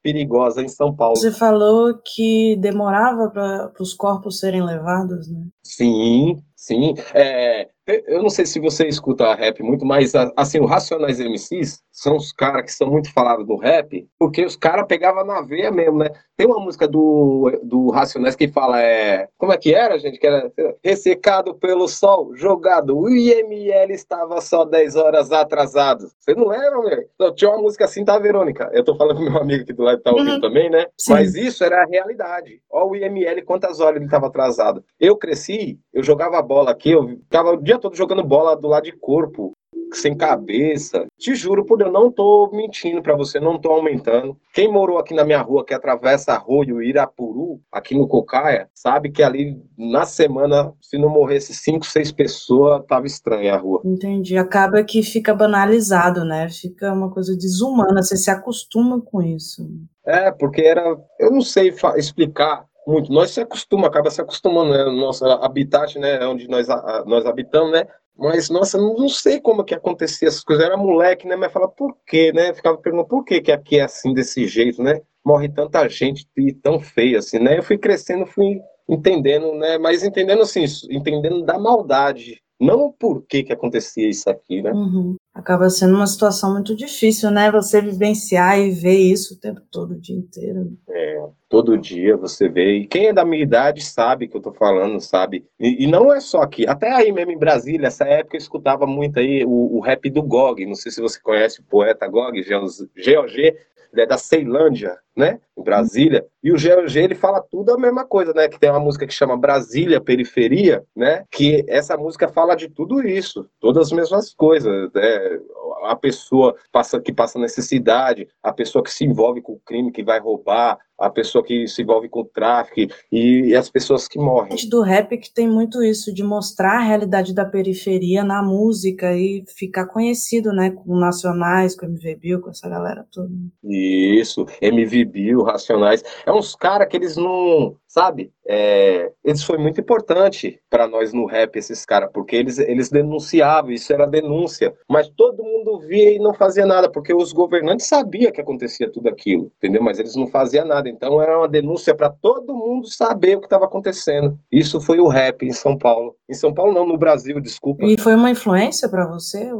perigosas em São Paulo. Você falou que demorava para os corpos serem levados, né? Sim, sim. É, eu não sei se você escuta rap muito, mas assim, o Racionais MCs são os caras que são muito falados no rap, porque os caras pegavam na veia mesmo, né? Tem uma música do, do Racionais que fala, é. Como é que era, gente? Que era ressecado pelo sol, jogado. O IML estava só 10 horas atrasado. Você não lembra, meu? Então, tinha uma música assim, tá, Verônica? Eu tô falando com meu amigo aqui do lado tá ouvindo uhum. também, né? Sim. Mas isso era a realidade. Olha o IML, quantas horas ele estava atrasado. Eu cresci, eu jogava bola aqui, eu ficava o dia todo jogando bola do lado de corpo, sem cabeça. Te juro por eu não tô mentindo para você, não tô aumentando. Quem morou aqui na minha rua, que atravessa Arroio Irapuru, aqui no Cocaia, sabe que ali na semana, se não morresse cinco, seis pessoas, tava estranha a rua. Entendi. Acaba que fica banalizado, né? Fica uma coisa desumana, você se acostuma com isso. É, porque era. Eu não sei explicar muito. Nós se acostuma, acaba se acostumando, né? Nosso habitat, né? Onde nós, nós habitamos, né? Mas, nossa, não sei como que acontecia essas coisas. Eu era moleque, né? Mas falava, por quê, né? Ficava perguntando por que, que aqui é assim, desse jeito, né? Morre tanta gente e tão feia, assim, né? Eu fui crescendo, fui entendendo, né? Mas entendendo assim, entendendo da maldade não por que, que acontecia isso aqui, né? Uhum. Acaba sendo uma situação muito difícil, né? Você vivenciar e ver isso o tempo todo, o dia inteiro. É, todo dia você vê. E quem é da minha idade sabe que eu tô falando, sabe? E, e não é só aqui. Até aí mesmo em Brasília, essa época eu escutava muito aí o, o rap do Gog. Não sei se você conhece o poeta Gog, GOG ele é da Ceilândia, né, em Brasília, e o GLG ele fala tudo a mesma coisa, né, que tem uma música que chama Brasília Periferia, né, que essa música fala de tudo isso, todas as mesmas coisas, né, a pessoa passa, que passa necessidade, a pessoa que se envolve com o crime, que vai roubar, a pessoa que se envolve com o tráfico e, e, as pessoas que morrem. Do rap que tem muito isso, de mostrar a realidade da periferia na música e ficar conhecido, né, com nacionais, com MV Bill, com essa galera toda. Isso, MV Bill, Racionais, é uns caras que eles não, sabe, é, isso foi muito importante para nós no rap, esses caras, porque eles, eles denunciavam, isso era denúncia, mas todo mundo via e não fazia nada, porque os governantes sabiam que acontecia tudo aquilo, entendeu? Mas eles não faziam nada, então era uma denúncia para todo mundo saber o que estava acontecendo. Isso foi o rap em São Paulo. Em São Paulo não, no Brasil, desculpa. E foi uma influência para você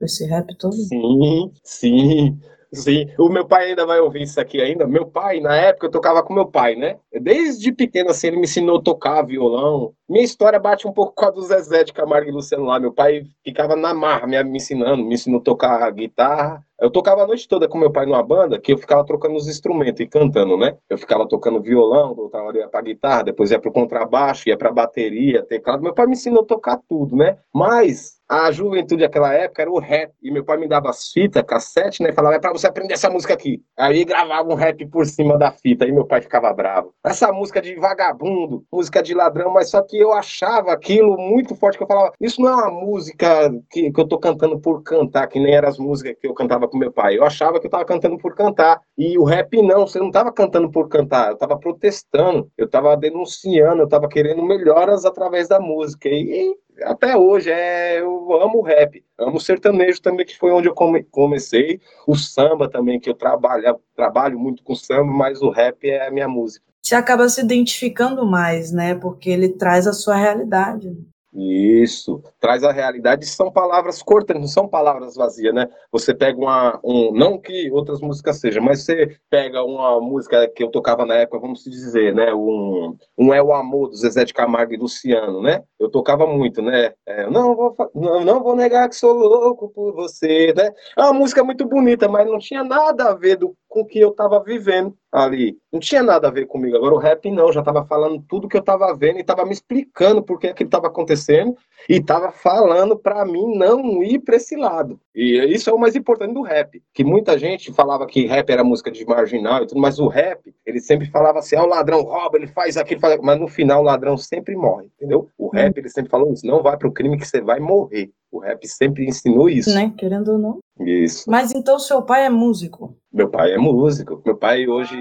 esse rap todo? Sim, sim. Sim, o meu pai ainda vai ouvir isso aqui ainda. Meu pai, na época, eu tocava com meu pai, né? Desde pequeno, assim, ele me ensinou a tocar violão. Minha história bate um pouco com a do Zezé de Camargo e Luciano lá. Meu pai ficava na marra me, ensinando, me ensinou a tocar guitarra. Eu tocava a noite toda com meu pai numa banda, que eu ficava trocando os instrumentos e cantando, né? Eu ficava tocando violão, hora ia pra guitarra, depois ia pro contrabaixo, ia pra bateria, teclado. Meu pai me ensinou a tocar tudo, né? Mas a juventude daquela época era o rap. E meu pai me dava as fitas, cassete, né? Falava, é pra você aprender essa música aqui. Aí gravava um rap por cima da fita. Aí meu pai ficava bravo. Essa música de vagabundo, música de ladrão, mas só que eu achava aquilo muito forte, que eu falava, isso não é uma música que, que eu tô cantando por cantar, que nem eram as músicas que eu cantava com meu pai. Eu achava que eu tava cantando por cantar. E o rap não, você não tava cantando por cantar, eu tava protestando, eu tava denunciando, eu tava querendo melhoras através da música. E, até hoje é, eu amo rap, amo sertanejo também, que foi onde eu come, comecei, o samba também, que eu trabalho, trabalho muito com samba, mas o rap é a minha música. Você acaba se identificando mais, né? Porque ele traz a sua realidade. Isso, traz a realidade, são palavras cortas, não são palavras vazias, né? Você pega uma, um, não que outras músicas sejam, mas você pega uma música que eu tocava na época, vamos dizer, né? Um, um É o Amor, do Zezé de Camargo e Luciano, né? Eu tocava muito, né? É, não, vou, não, não vou negar que sou louco por você, né? É uma música muito bonita, mas não tinha nada a ver do, com o que eu estava vivendo ali. Não tinha nada a ver comigo. Agora o rap não, já estava falando tudo que eu estava vendo e estava me explicando por que aquilo estava acontecendo e estava falando para mim não ir para esse lado. E isso é o mais importante do rap, que muita gente falava que rap era música de marginal e tudo, mas o rap, ele sempre falava assim, ah, o ladrão rouba, ele faz aquilo, faz... mas no final o ladrão sempre morre, entendeu? O rap, ele sempre falou isso, não vai pro crime que você vai morrer. O rap sempre ensinou isso. Né? Querendo ou não. Isso. Mas então seu pai é músico? Meu pai é músico. Meu pai hoje.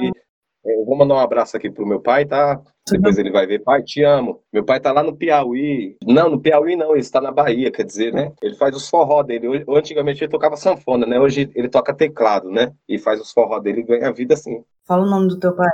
Eu vou mandar um abraço aqui pro meu pai, tá? Depois ele vai ver, pai, te amo. Meu pai tá lá no Piauí. Não, no Piauí não, ele está na Bahia, quer dizer, né? Ele faz os forró dele. Antigamente ele tocava sanfona, né? Hoje ele toca teclado, né? E faz os forró dele e ganha vida assim. Fala o nome do teu pai.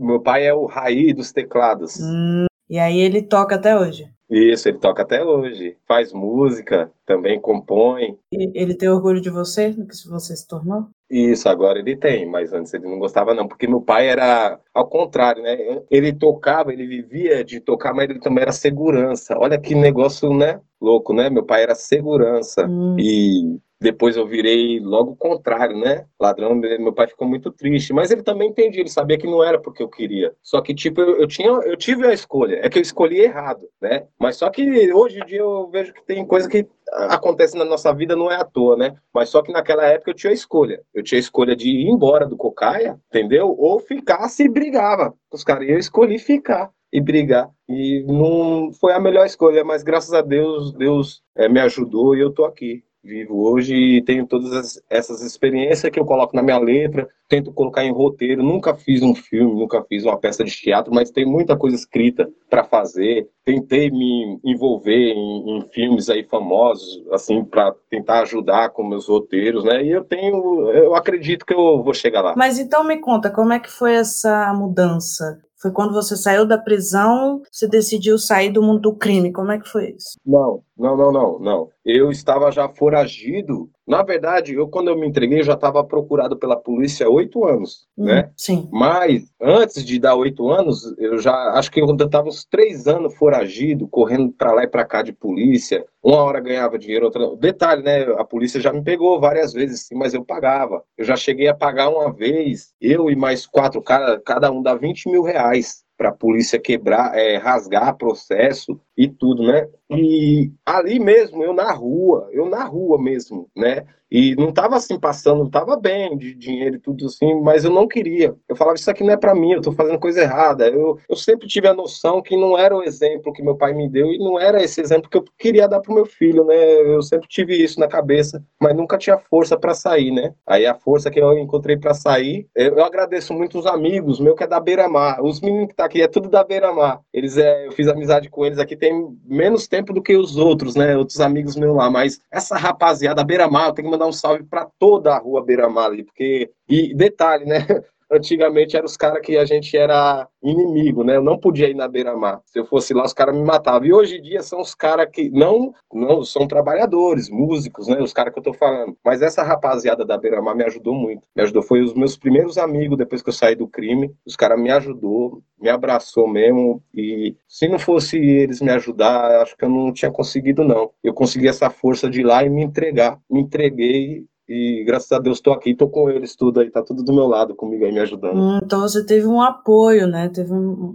Meu pai é o Raí dos teclados. Hum, e aí ele toca até hoje? Isso, ele toca até hoje. Faz música, também compõe. E ele tem orgulho de você, no que você se tornou? Isso, agora ele tem, mas antes ele não gostava não, porque meu pai era ao contrário, né? Ele tocava, ele vivia de tocar, mas ele também era segurança. Olha que negócio, né? Louco, né? Meu pai era segurança hum. e depois eu virei logo o contrário, né? Ladrão, meu pai ficou muito triste, mas ele também entendia, ele sabia que não era porque eu queria. Só que tipo, eu, eu tinha, eu tive a escolha, é que eu escolhi errado, né? Mas só que hoje em dia eu vejo que tem coisa que acontece na nossa vida não é à toa, né? Mas só que naquela época eu tinha a escolha. Eu tinha a escolha de ir embora do Cocaia, entendeu? Ou ficar se brigava. Os caras, eu escolhi ficar e brigar. E não foi a melhor escolha, mas graças a Deus, Deus é, me ajudou e eu tô aqui vivo hoje e tenho todas essas experiências que eu coloco na minha letra, tento colocar em roteiro. Nunca fiz um filme, nunca fiz uma peça de teatro, mas tem muita coisa escrita para fazer. Tentei me envolver em, em, filmes aí famosos, assim, para tentar ajudar com meus roteiros, né? E eu tenho, eu acredito que eu vou chegar lá. Mas então me conta, como é que foi essa mudança? Foi quando você saiu da prisão, você decidiu sair do mundo do crime. Como é que foi isso? Não, não, não, não, não. Eu estava já foragido. Na verdade, eu quando eu me entreguei, eu já estava procurado pela polícia há oito anos, hum, né? Sim. Mas antes de dar oito anos, eu já acho que eu estava uns três anos foragido, correndo para lá e para cá de polícia. Uma hora ganhava dinheiro, outra. Detalhe, né? A polícia já me pegou várias vezes, sim, mas eu pagava. Eu já cheguei a pagar uma vez, eu e mais quatro caras, cada um dá 20 mil reais para a polícia quebrar, é, rasgar processo e tudo, né? E ali mesmo, eu na rua, eu na rua mesmo, né? E não estava assim passando, estava bem de dinheiro e tudo assim, mas eu não queria. Eu falava, isso aqui não é para mim, eu estou fazendo coisa errada. Eu, eu sempre tive a noção que não era o exemplo que meu pai me deu e não era esse exemplo que eu queria dar para o meu filho, né? Eu sempre tive isso na cabeça, mas nunca tinha força para sair, né? Aí a força que eu encontrei para sair, eu, eu, agradeço muito os amigos, meu que é da Beira-Mar. Os meninos que tá aqui é tudo da Beira-Mar. Eles é, eu fiz amizade com eles aqui tem menos tempo do que os outros, né? Outros amigos meus lá, mas essa rapaziada Beira-Mar, eu tenho que mandar um salve para toda a rua Beira-Mar ali, porque e detalhe, né? Antigamente eram os caras que a gente era inimigo, né? Eu não podia ir na beira-mar. Se eu fosse lá, os caras me matavam. E hoje em dia são os caras que não, não são trabalhadores, músicos, né? Os caras que eu tô falando. Mas essa rapaziada da beira-mar me ajudou muito. Me ajudou. Foi os meus primeiros amigos depois que eu saí do crime. Os caras me ajudou, me abraçou mesmo. E se não fosse eles me ajudar, acho que eu não tinha conseguido, não. Eu consegui essa força de ir lá e me entregar. Me entreguei e graças a Deus estou aqui, estou com eles tudo aí, tá tudo do meu lado comigo aí me ajudando. Hum, então você teve um apoio, né? Teve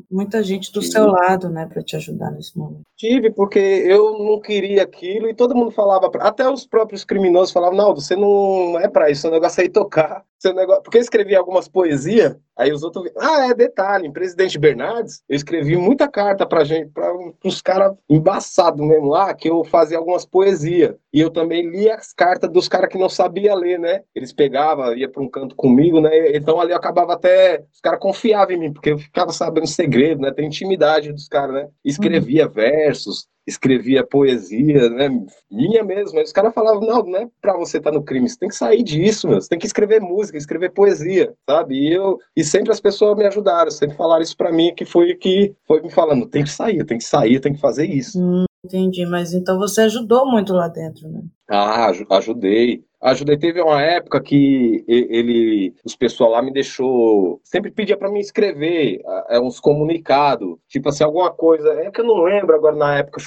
muita gente do Sim. seu lado, né, para te ajudar nesse momento. Tive, porque eu não queria aquilo e todo mundo falava, até os próprios criminosos falavam, não, você não é para isso, o negócio é ir tocar. Seu negócio... Porque eu escrevi algumas poesias, aí os outros. Ah, é detalhe, em Presidente Bernardes, eu escrevi muita carta pra gente, para os caras embaçados mesmo lá, que eu fazia algumas poesias. E eu também lia as cartas dos caras que não sabia ler, né? Eles pegavam, ia para um canto comigo, né? Então ali eu acabava até. Os caras confiavam em mim, porque eu ficava sabendo segredo, né? Tem intimidade dos caras, né? Escrevia uhum. versos, escrevia poesia, né? Minha mesmo. Aí os caras falavam, não, não é pra você estar tá no crime, você tem que sair disso, meu. Você tem que escrever música, escrever poesia, sabe? E eu e sempre as pessoas me ajudaram, sempre falaram isso para mim, que foi que foi me falando, tem que sair, tem que sair, tem que fazer isso. Hum, entendi, mas então você ajudou muito lá dentro, né? Ah, ajudei ajudei. Teve uma época que ele, os pessoal lá me deixou, sempre pedia para mim escrever é, uns comunicados, tipo assim, alguma coisa, é que eu não lembro agora na época,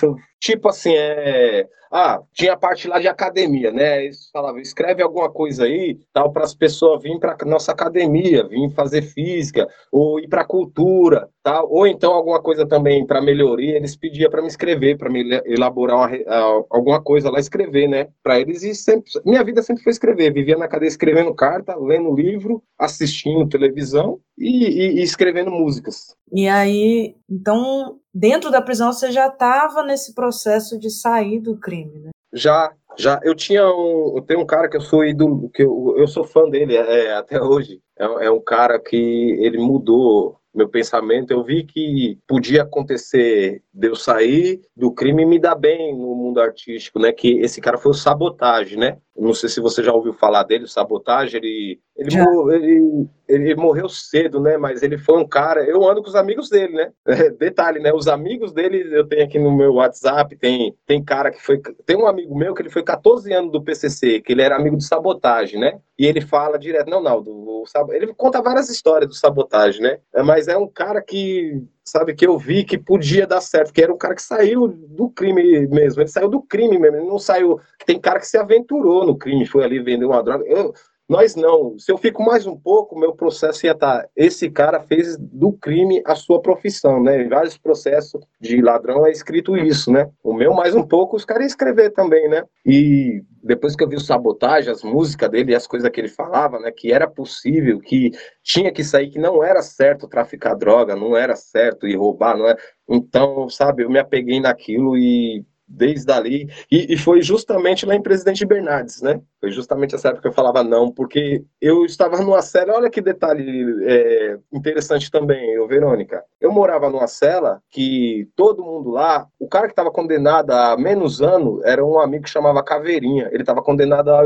tipo assim, é, ah, tinha parte lá de academia, né? Eles falavam, escreve alguma coisa aí, tal, para as pessoas virem para nossa academia, virem fazer física, ou ir para cultura, tal, ou então alguma coisa também para melhoria, eles pediam para me escrever, para me elaborar uma, alguma coisa lá, escrever, né? Para eles, e sempre, minha vida sempre foi escrever, vivia na cadeia escrevendo carta, lendo livro, assistindo televisão e, e, e escrevendo músicas. E aí, então, dentro da prisão você já estava nesse processo de sair do crime, né? Já, já. Eu tinha um, eu tenho um cara que eu sou ídolo, que eu, eu sou fã dele é, até hoje. É, é um cara que ele mudou meu pensamento, eu vi que podia acontecer de eu sair do crime e me dar bem no mundo artístico, né? Que esse cara foi o Sabotagem, né? Não sei se você já ouviu falar dele, o Sabotagem, ele, ele, ele, ele, morreu cedo, né? Mas ele foi um cara. Eu ando com os amigos dele, né? detalhe, né? Os amigos dele eu tenho aqui no meu WhatsApp. Tem, tem cara que foi. Tem um amigo meu que ele foi 14 anos do PCC, que ele era amigo de Sabotagem, né? E ele fala direto, não, não, do, ele conta várias histórias do Sabotagem, né? Mas é um cara que sabe, que eu vi que podia dar certo, que era um cara que saiu do crime mesmo, ele saiu do crime mesmo, ele não saiu, tem cara que se aventurou no crime, foi ali vender uma droga, eu, nós não, se eu fico mais um pouco, meu processo ia estar, tá, esse cara fez do crime a sua profissão, né, em vários processos de ladrão é escrito isso, né, o meu mais um pouco, os caras iam escrever também, né, e depois que eu vi o Sabotagem, as músicas dele e as coisas que ele falava, né, que era possível, que tinha que sair, que não era certo traficar droga, não era certo e roubar, não é. Então, sabe, eu me apeguei naquilo e desde ali. E, e, foi justamente lá em Presidente Bernardes, né? Foi justamente essa época que eu falava não, porque eu estava numa cela. Olha que detalhe é, interessante também, eu, Verônica. Eu morava numa cela que todo mundo lá, o cara que estava condenado a menos ano era um amigo que chamava Caveirinha. Ele estava condenado a,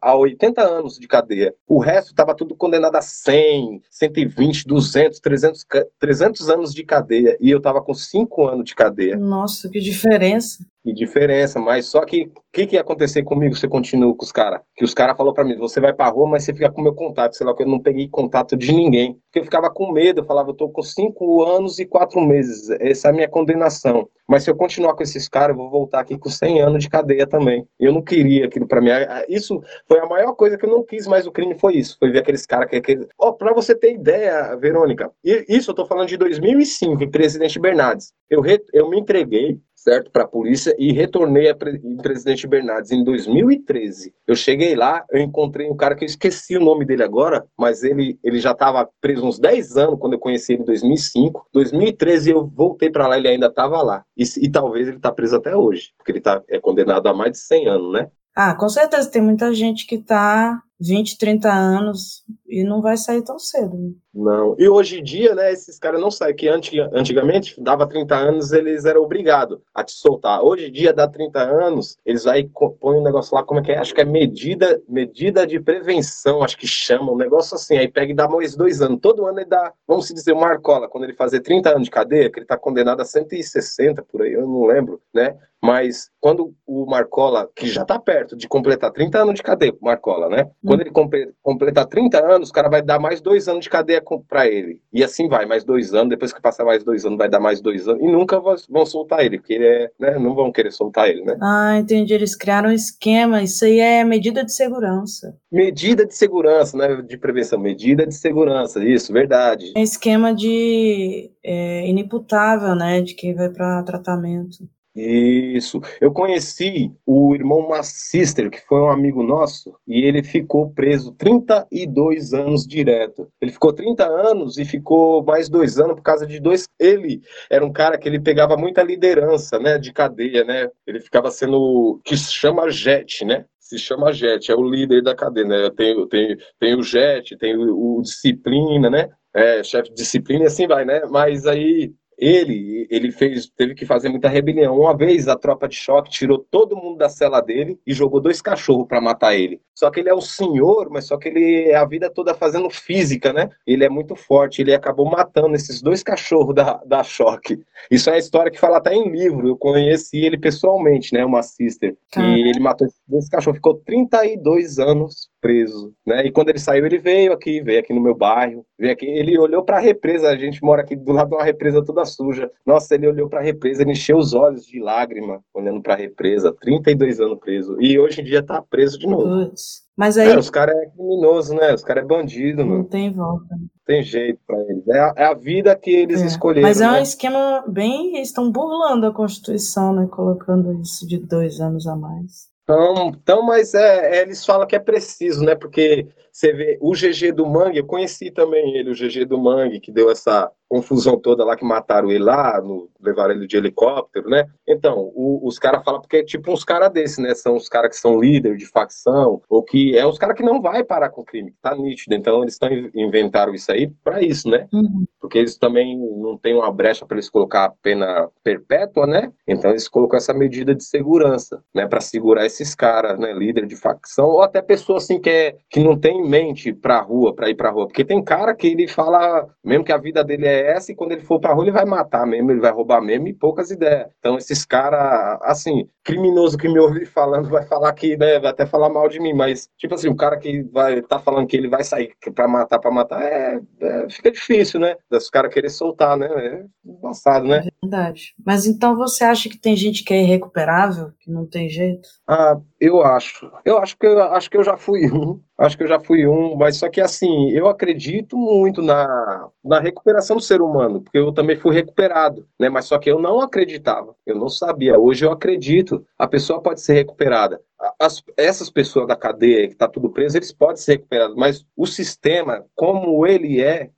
a 80 anos de cadeia. O resto estava tudo condenado a 100, 120, 200, 300, 300 anos de cadeia. E eu estava com 5 anos de cadeia. Nossa, que diferença. Que diferença, mas só que o que, que ia acontecer comigo se eu continuo com os caras? Que os caras falaram para mim, você vai pra rua, mas você fica com meu contato, sei lá, que eu não peguei contato de ninguém. Porque eu ficava com medo, eu falava, eu tô com cinco anos e quatro meses, essa é a minha condenação. Mas se eu continuar com esses caras, eu vou voltar aqui com 100 anos de cadeia também. Eu não queria aquilo para mim. Isso foi a maior coisa que eu não quis mais o crime, foi isso. Foi ver aqueles caras que... Aqueles... Oh, pra você ter ideia, Verônica, isso eu tô falando de 2005, em Presidente Bernardes. Eu, re... eu me entreguei, certo, para a polícia e retornei a pre Presidente Bernardes em 2013. Eu cheguei lá, eu encontrei um cara que eu esqueci o nome dele agora, mas ele, ele já estava preso uns 10 anos quando eu conheci ele em 2005. 2013 eu voltei para lá, ele ainda estava lá. E, e, talvez ele está preso até hoje, porque ele tá, é condenado a mais de 100 anos, né? Ah, com certeza tem muita gente que está 20, 30 anos e não vai sair tão cedo. Né? Não. E hoje em dia, né, esses caras não saem, que antigamente dava 30 anos, eles eram obrigados a te soltar. Hoje em dia, dá 30 anos, eles aí põem um negócio lá, como é que é? Acho que é medida, medida de prevenção, acho que chama, um negócio assim, aí pega e dá mais dois anos. Todo ano ele dá, vamos dizer, o Marcola, quando ele fazer 30 anos de cadeia, que ele tá condenado a 160 por aí, eu não lembro, né? Mas quando o Marcola, que já está perto de completar 30 anos de cadeia, Marcola, né? Hum. Quando ele completar 30 anos, o cara vai dar mais dois anos de cadeia para ele. E assim vai, mais dois anos. Depois que passar mais dois anos, vai dar mais dois anos. E nunca vão soltar ele, porque ele é, né? Não vão querer soltar ele, né? Ah, entendi. Eles criaram um esquema. Isso aí é medida de segurança. Medida de segurança, né? De prevenção. Medida de segurança. Isso, verdade. É esquema de é, inimputável, né? De quem vai para tratamento. Isso. Eu conheci o irmão Massister, que foi um amigo nosso, e ele ficou preso 32 anos direto. Ele ficou 30 anos e ficou mais dois anos por causa de dois. Ele era um cara que ele pegava muita liderança, né, de cadeia, né? Ele ficava sendo que se chama Jet, né? Se chama Jet, é o líder da cadeia, né? Tem, tem, tem o Jet, tem o, o Disciplina, né? É, chefe de disciplina e assim vai, né? Mas aí ele, ele fez, teve que fazer muita rebelião. Uma vez a tropa de choque tirou todo mundo da cela dele e jogou dois cachorros para matar ele. Só que ele é o senhor, mas só que ele é a vida toda fazendo física, né? Ele é muito forte, ele acabou matando esses dois cachorros da, da choque. Isso é a história que fala até em livro. Eu conheci ele pessoalmente, né? Uma sister. E ele matou esses dois cachorros, ficou 32 anos preso, né? E quando ele saiu, ele veio aqui, veio aqui no meu bairro, veio aqui, ele olhou para a represa, a gente mora aqui do lado de uma represa toda suja. Nossa, ele olhou para a represa, ele encheu os olhos de lágrima olhando para a represa, 32 anos preso. E hoje em dia tá preso de novo. Puts. Mas aí... É, os caras é criminoso, né? Os caras é bandido, mano. Não tem volta. Não tem jeito para eles. É a, é a, vida que eles é. escolheram. Mas é um né? esquema bem. Eles estão burlando a Constituição, né? Colocando isso de dois anos a mais. Então, então mas é, é, eles falam que é preciso, né? Porque você vê o GG do Mangue, eu conheci também ele, o GG do Mangue, que deu essa confusão toda lá que mataram ele lá, no, levaram ele de helicóptero, né? Então, o, os caras falam porque é tipo uns caras desses, né? São os caras que são líder de facção, ou que é os caras que não vai parar com o crime, tá nítido. Então, eles estão inventaram isso aí para isso, né? Uhum. Porque eles também não têm uma brecha para eles colocar a pena perpétua, né? Então, eles colocam essa medida de segurança, né? Para segurar esses caras, né? Líder de facção, ou até pessoa assim que, é, que não tem mente pra rua, pra ir pra rua. Porque tem cara que ele fala, mesmo que a vida dele é essa, e quando ele for pra rua, ele vai matar mesmo, ele vai roubar mesmo, e poucas ideias. Então, esses caras, assim, criminoso que me ouvir falando, vai falar que, né, vai até falar mal de mim, mas, tipo assim, o cara que vai tá falando que ele vai sair pra matar, pra matar, é, é fica difícil, né? Os caras querer soltar, né? É embaçado, né? É verdade. Mas então você acha que tem gente que é irrecuperável, que não tem jeito? Ah, eu acho. Eu acho que eu acho que eu já fui um. Acho que eu já fui um, mas só que assim, eu acredito muito na, na recuperação do ser humano, porque eu também fui recuperado, né? Mas só que eu não acreditava, eu não sabia. Hoje eu acredito. A pessoa pode ser recuperada. As, essas pessoas da cadeia que está tudo preso, eles podem ser recuperados, mas o sistema, como ele é,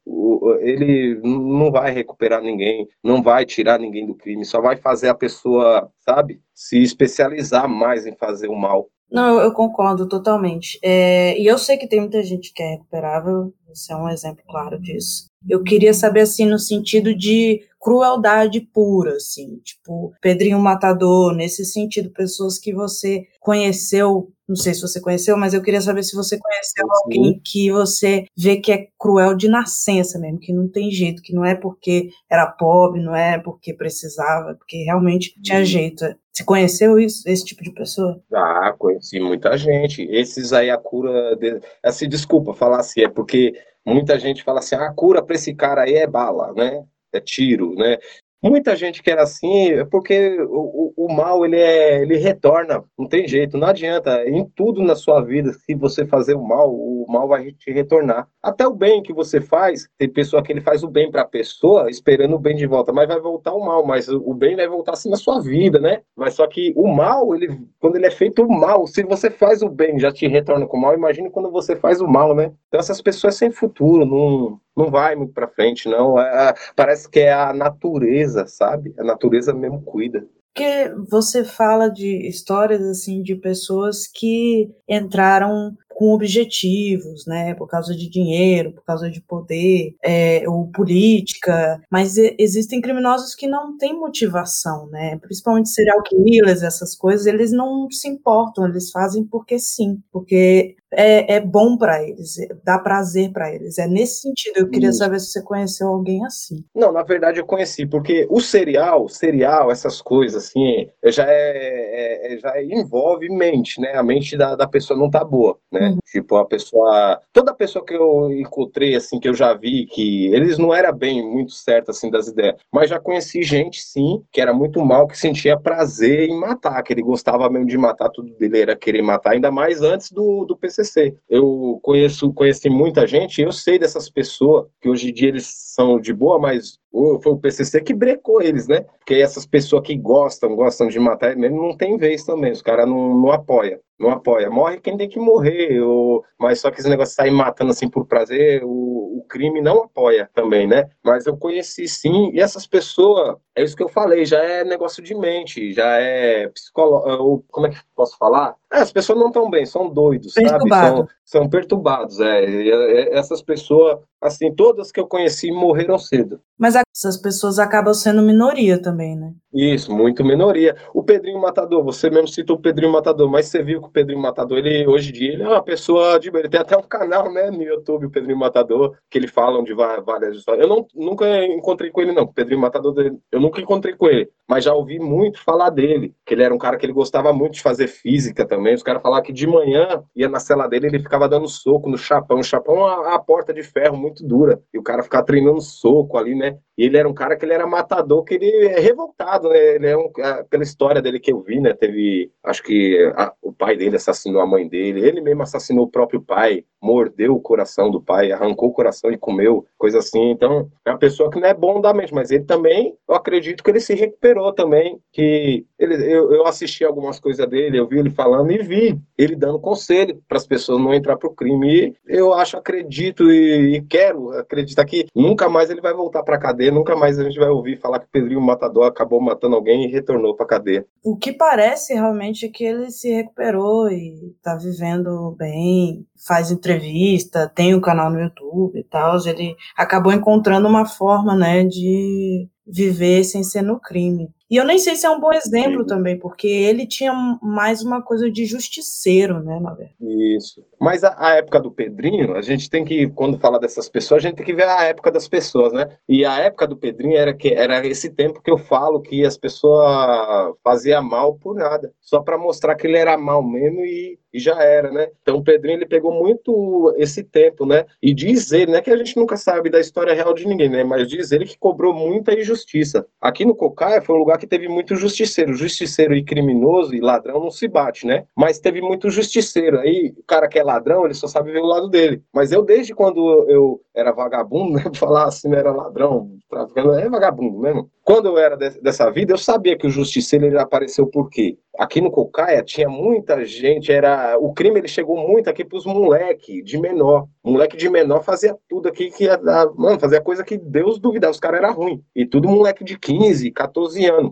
ele não vai recuperar ninguém, não vai tirar ninguém do crime, só vai fazer a pessoa, sabe, se especializar mais em fazer o mal. Não, eu, concordo totalmente. É, e eu sei que tem muita gente que é recuperável, você é um exemplo claro disso. Eu queria saber, assim, no sentido de crueldade pura, assim, tipo, Pedrinho Matador, nesse sentido, pessoas que você conheceu, não sei se você conheceu, mas eu queria saber se você conheceu Sim. alguém que você vê que é cruel de nascença mesmo, que não tem jeito, que não é porque era pobre, não é porque precisava, porque realmente tinha jeito. Você conheceu isso, esse tipo de pessoa? Ah, conheci muita gente. Esses aí a cura, de... assim, desculpa falar assim, é porque muita gente fala assim, ah, a cura para esse cara aí é bala, né? É tiro, né? Muita gente quer assim, é porque o, o, o, mal ele é, ele retorna, não tem jeito, não adianta. Em tudo na sua vida, se você fazer o mal, o mal vai te retornar. Até o bem que você faz, tem pessoa que ele faz o bem para a pessoa, esperando o bem de volta, mas vai voltar o mal, mas o bem vai voltar assim na sua vida, né? Mas só que o mal, ele, quando ele é feito o mal, se você faz o bem, já te retorna com o mal, imagine quando você faz o mal, né? Então essas pessoas sem futuro, não não vai muito para frente, não. É, parece que é a natureza, sabe? A natureza mesmo cuida. Porque você fala de histórias assim de pessoas que entraram com objetivos, né? Por causa de dinheiro, por causa de poder, é, ou política. Mas existem criminosos que não têm motivação, né? Principalmente serial killers, essas coisas, eles não se importam, eles fazem porque sim, porque é, é bom para eles, é, dá prazer para eles. É nesse sentido. Eu queria Isso. saber se você conheceu alguém assim. Não, na verdade eu conheci, porque o serial, serial, essas coisas assim, já é, é já envolve mente, né? A mente da, da pessoa não tá boa, né? Uhum. Tipo, a pessoa, toda pessoa que eu encontrei assim que eu já vi que eles não era bem muito certo assim das ideias, mas já conheci gente sim que era muito mal, que sentia prazer em matar, que ele gostava mesmo de matar, tudo dele era querer matar, ainda mais antes do, do PC PCC. Eu conheço, conheci muita gente, eu sei dessas pessoas que hoje em dia eles são de boa, mas foi o PCC que brecou eles, né? Porque essas pessoas que gostam, gostam de matar mesmo, não tem vez também, os caras não, não apoiam não apoia. Morre quem tem que morrer, ou... mas só que esse negócio de sair matando assim por prazer, o, o crime não apoia também, né? Mas eu conheci sim, e essas pessoas, é isso que eu falei, já é negócio de mente, já é psicológico, como é que posso falar? É, as pessoas não estão bem, são doidos, sabe? São, são perturbados, é. E, é, essas pessoas, assim, todas que eu conheci morreram cedo. Mas essas pessoas acabam sendo minoria também, né? Isso, muito minoria. O Pedrinho Matador, você mesmo citou o Pedrinho Matador, mas você viu que o Pedrinho Matador, ele hoje em dia, ele é uma pessoa de. Ele tem até um canal, né, no YouTube, o Pedrinho Matador, que ele fala de várias histórias. Eu não, nunca encontrei com ele, não. O Pedrinho Matador, eu nunca encontrei com ele, mas já ouvi muito falar dele, que ele era um cara que ele gostava muito de fazer física também. Os caras falavam que de manhã ia na cela dele, ele ficava dando soco no chapão. O chapão é uma, porta de ferro muito dura, e o cara ficava treinando soco ali, né? E ele era um cara que ele era matador, que ele é revoltado, né? Ele é um, aquela história dele que eu vi, né? Teve, acho que a, o pai dele assassinou a mãe dele, ele mesmo assassinou o próprio pai, mordeu o coração do pai, arrancou o coração e comeu, coisa assim. Então, é uma pessoa que não é bom da mente, mas ele também, eu acredito que ele se recuperou também, que ele, eu, eu assisti algumas coisas dele, eu vi ele falando e vi ele dando conselho para as pessoas não entrar pro crime. E eu acho, acredito e, e quero acreditar que nunca mais ele vai voltar para cadeia, nunca mais a gente vai ouvir falar que Pedrinho Matador acabou matando alguém e retornou para cadeia. O que parece realmente é que ele se recuperou e está vivendo bem, faz entrevista, tem um canal no YouTube e tal. Ele acabou encontrando uma forma, né, de viver sem ser no crime. E eu nem sei se é um bom exemplo também, porque ele tinha mais uma coisa de justiceiro, né, na verdade. Isso. Mas a, a, época do Pedrinho, a gente tem que, quando fala dessas pessoas, a gente tem que ver a época das pessoas, né? E a época do Pedrinho era que era esse tempo que eu falo que as pessoas faziam mal por nada, só para mostrar que ele era mal mesmo e, e, já era, né? Então o Pedrinho ele pegou muito esse tempo, né? E diz ele, né, que a gente nunca sabe da história real de ninguém, né? Mas diz ele que cobrou muita injustiça. Aqui no Cocaia foi um lugar que teve muito justiceiro, justiceiro e criminoso e ladrão não se bate, né? Mas teve muito justiceiro. Aí o cara que é ladrão, ele só sabe ver o lado dele. Mas eu, desde quando eu era vagabundo, né? Falar assim, não era ladrão, traficando, é vagabundo mesmo. Quando eu era de, dessa vida, eu sabia que o justiceiro ele apareceu por quê? Aqui no Cocaia tinha muita gente, era o crime ele chegou muito aqui para os moleque de menor. Moleque de menor fazia tudo aqui que ia dar, mano, fazia coisa que Deus duvidava, os caras eram ruins. E tudo moleque de 15, 14 anos.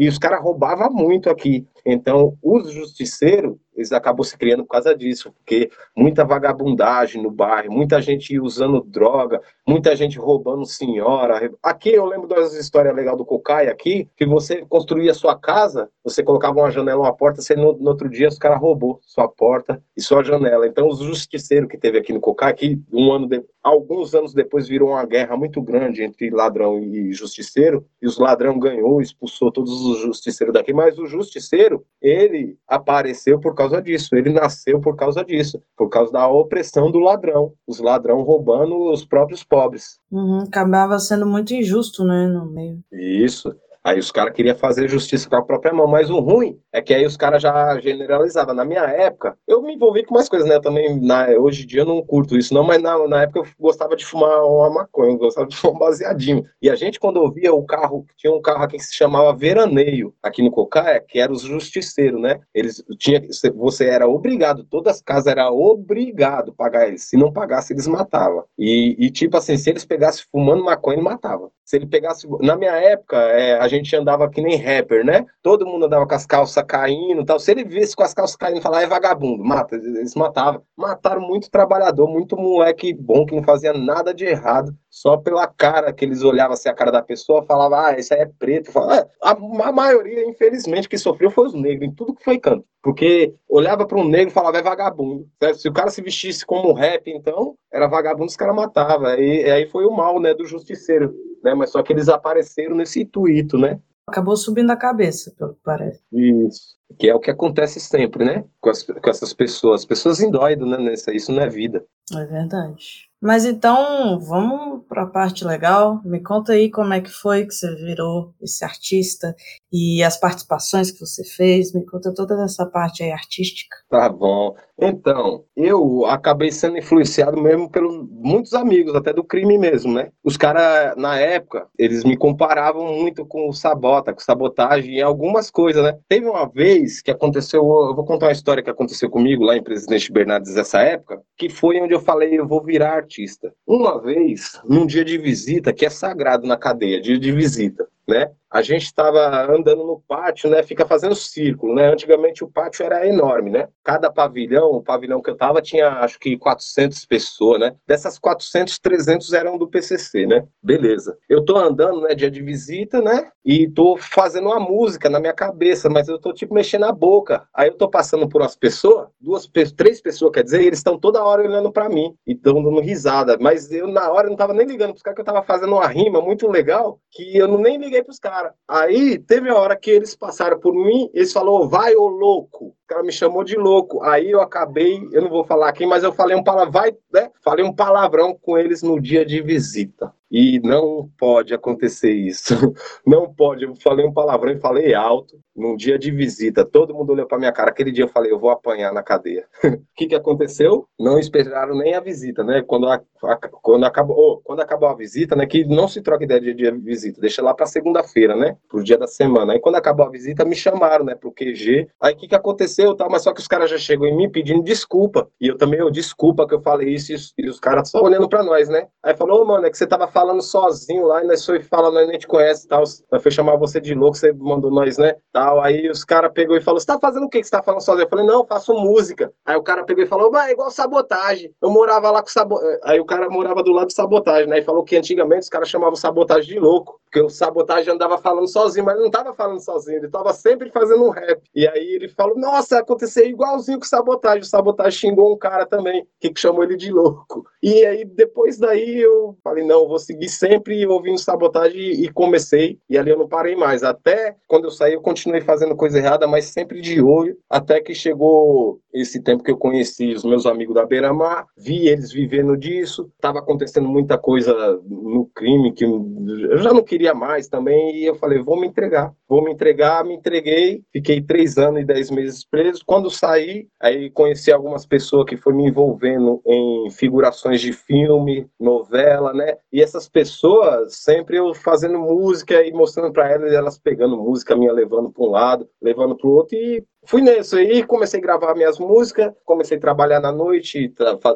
E os caras roubavam muito aqui. Então, os justiceiros, eles acabam se criando por causa disso, porque muita vagabundagem no bairro, muita gente usando droga, muita gente roubando senhora. Aqui eu lembro das histórias legais do Cocai aqui, que você construía sua casa, você colocava uma janela, uma porta, você no, no outro dia os caras roubou sua porta e sua janela. Então os justiceiros que teve aqui no Cocai, que um ano de, alguns anos depois virou uma guerra muito grande entre ladrão e justiceiro, e os ladrão ganhou, expulsou todos os justiceiros daqui, mas o justiceiro ele apareceu por causa disso, ele nasceu por causa disso, por causa da opressão do ladrão, os ladrão roubando os próprios pobres. Uhum, acabava sendo muito injusto, né, no meio. Isso. Aí os caras queriam fazer justiça com a própria mão, mas o ruim é que aí os caras já generalizavam. Na minha época, eu me envolvi com mais coisas, né? Também, na, hoje em dia eu não curto isso, não, mas na, na época eu gostava de fumar uma maconha, eu gostava de fumar um baseadinho. E a gente, quando ouvia o carro, tinha um carro aqui que se chamava Veraneio, aqui no Cocaia, que era os justiceiros, né? Eles tinha, você era obrigado, todas as casas era obrigado a pagar eles. Se não pagasse, eles matavam. E, e tipo assim, se eles pegassem fumando maconha, ele matava. Se ele pegasse. Na minha época, é, a gente andava que nem rapper, né? Todo mundo andava com as calças calças caindo tal. Se ele visse com as calças caindo, falar, é vagabundo, mata. Eles matavam. Mataram muito trabalhador, muito moleque bom que não fazia nada de errado, só pela cara que eles olhavam assim a cara da pessoa, falavam, ah, esse aí é preto. Falava, ah, a, a, maioria, infelizmente, que sofreu foi os negros, em tudo que foi canto. Porque olhava para um negro e falava, é vagabundo. Certo? Se o cara se vestisse como rap, então, era vagabundo, os caras matavam. E aí foi o mal, né, do justiceiro. Né? Mas só que eles apareceram nesse intuito, né? Acabou subindo a cabeça, pelo que parece. Isso. Que é o que acontece sempre, né? Com, as, com essas pessoas. As pessoas endoidam, né? Isso não é vida. É verdade. Mas então, vamos para a parte legal. Me conta aí como é que foi que você virou esse artista e as participações que você fez. Me conta toda essa parte aí artística. Tá bom. Então, eu acabei sendo influenciado mesmo pelos muitos amigos, até do crime mesmo, né? Os caras, na época, eles me comparavam muito com o Sabota, com sabotagem e algumas coisas, né? Teve uma vez que aconteceu, eu vou contar uma história que aconteceu comigo lá em Presidente Bernardes nessa época, que foi onde eu falei, eu vou virar artista. Uma vez, num dia de visita, que é sagrado na cadeia, dia de visita, né? a gente estava andando no pátio, né? Fica fazendo círculo, né? Antigamente o pátio era enorme, né? Cada pavilhão, o pavilhão que eu estava tinha acho que 400 pessoas, né? Dessas 400, 300 eram do PCC, né? Beleza. Eu tô andando, né? Dia de visita, né? E tô fazendo uma música na minha cabeça, mas eu tô tipo mexendo a boca. Aí eu tô passando por umas pessoas, duas, três pessoas, quer dizer, eles estão toda hora olhando para mim e dando risada. Mas eu na hora não tava nem ligando pros caras que eu tava fazendo uma rima muito legal que eu não nem liguei pros caras cara. Aí teve a hora que eles passaram por mim, eles falaram, vai ô louco. Cara me chamou de louco. Aí eu acabei, eu não vou falar aqui, mas eu falei um palavrão, né? Falei um palavrão com eles no dia de visita. E não pode acontecer isso. Não pode. Eu falei um palavrão e falei alto num dia de visita. Todo mundo olhou para minha cara. Aquele dia eu falei, eu vou apanhar na cadeia. O que, que aconteceu? Não esperaram nem a visita, né? Quando, a, a, quando, acabou, oh, quando acabou a visita, né? Que não se troca ideia de dia de visita. Deixa lá para segunda-feira, né? Pro dia da semana. Aí quando acabou a visita, me chamaram, né? Pro QG. Aí o que, que aconteceu? Tá? Mas só que os caras já chegou em mim pedindo desculpa. E eu também, eu desculpa que eu falei isso. E os caras só olhando para nós, né? Aí falou, oh, mano, é que você tava falando sozinho lá, e nós foi falando, nós nem te conhece tal. Nós foi chamar você de louco, você mandou nós, né? Tal. Aí os caras pegou e falou: Você tá fazendo o que que você tá falando sozinho? Eu falei, não, eu faço música. Aí o cara pegou e falou, mas é igual sabotagem. Eu morava lá com sabotagem. Aí o cara morava do lado de sabotagem, né? E falou que antigamente os caras chamavam sabotagem de louco. Porque o sabotagem andava falando sozinho, mas não tava falando sozinho, ele tava sempre fazendo um rap. E aí ele falou: Nossa, aconteceu igualzinho com sabotagem. O sabotagem xingou um cara também, que chamou ele de louco. E aí depois daí eu falei: Não, vou seguir sempre ouvindo sabotagem e comecei, e ali eu não parei mais. Até quando eu saí, eu continuei fazendo coisa errada, mas sempre de olho, até que chegou esse tempo que eu conheci os meus amigos da Beira-Mar, vi eles vivendo disso, estava acontecendo muita coisa no crime que eu já não queria mais também, e eu falei, vou me entregar, vou me entregar, me entreguei, fiquei três anos e dez meses preso. Quando saí, aí conheci algumas pessoas que foi me envolvendo em figurações de filme, novela, né? E essas pessoas, sempre eu fazendo música e mostrando para elas, elas pegando música minha, levando para um lado, levando para o outro, e fui nisso aí, comecei a gravar minhas músicas, comecei a trabalhar na noite,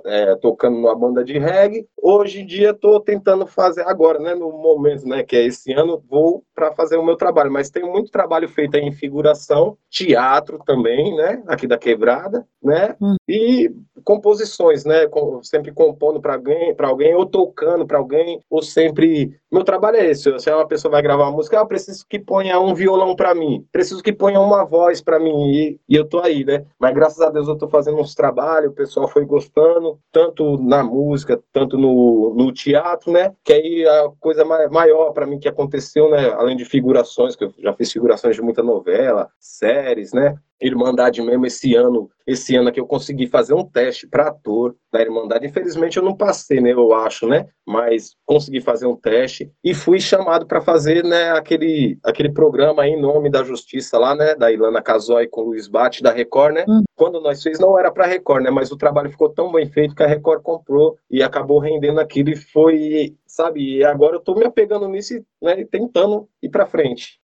é, tocando numa banda de reggae. Hoje em dia estou tentando fazer agora, né, no momento, né, que é esse ano, vou para fazer o meu trabalho, mas tenho muito trabalho feito em figuração, teatro também, né, aqui da Quebrada, né, hum. e composições, né, sempre compondo para alguém, para alguém ou tocando para alguém, ou sempre meu trabalho é esse, se uma pessoa vai gravar uma música, ah, eu preciso que ponha um violão para mim, preciso que ponha uma voz para mim, e, eu tô aí, né, mas graças a Deus eu tô fazendo uns trabalhos, o pessoal foi gostando, tanto na música, tanto no, no teatro, né, que aí a coisa maior para mim que aconteceu, né, além de figurações, que eu já fiz figurações de muita novela, séries, né? Irmandade mesmo esse ano, esse ano que eu consegui fazer um teste para ator da Irmandade. Infelizmente eu não passei, né, eu acho, né? Mas consegui fazer um teste e fui chamado para fazer, né, aquele aquele programa em nome da Justiça lá, né, da Ilana Casoy com o Luiz Bate da Record, né? Hum. Quando nós fez não era para Record, né, mas o trabalho ficou tão bem feito que a Record comprou e acabou rendendo aquilo e foi, sabe? E agora eu tô me apegando nisso, né, e tentando ir para frente.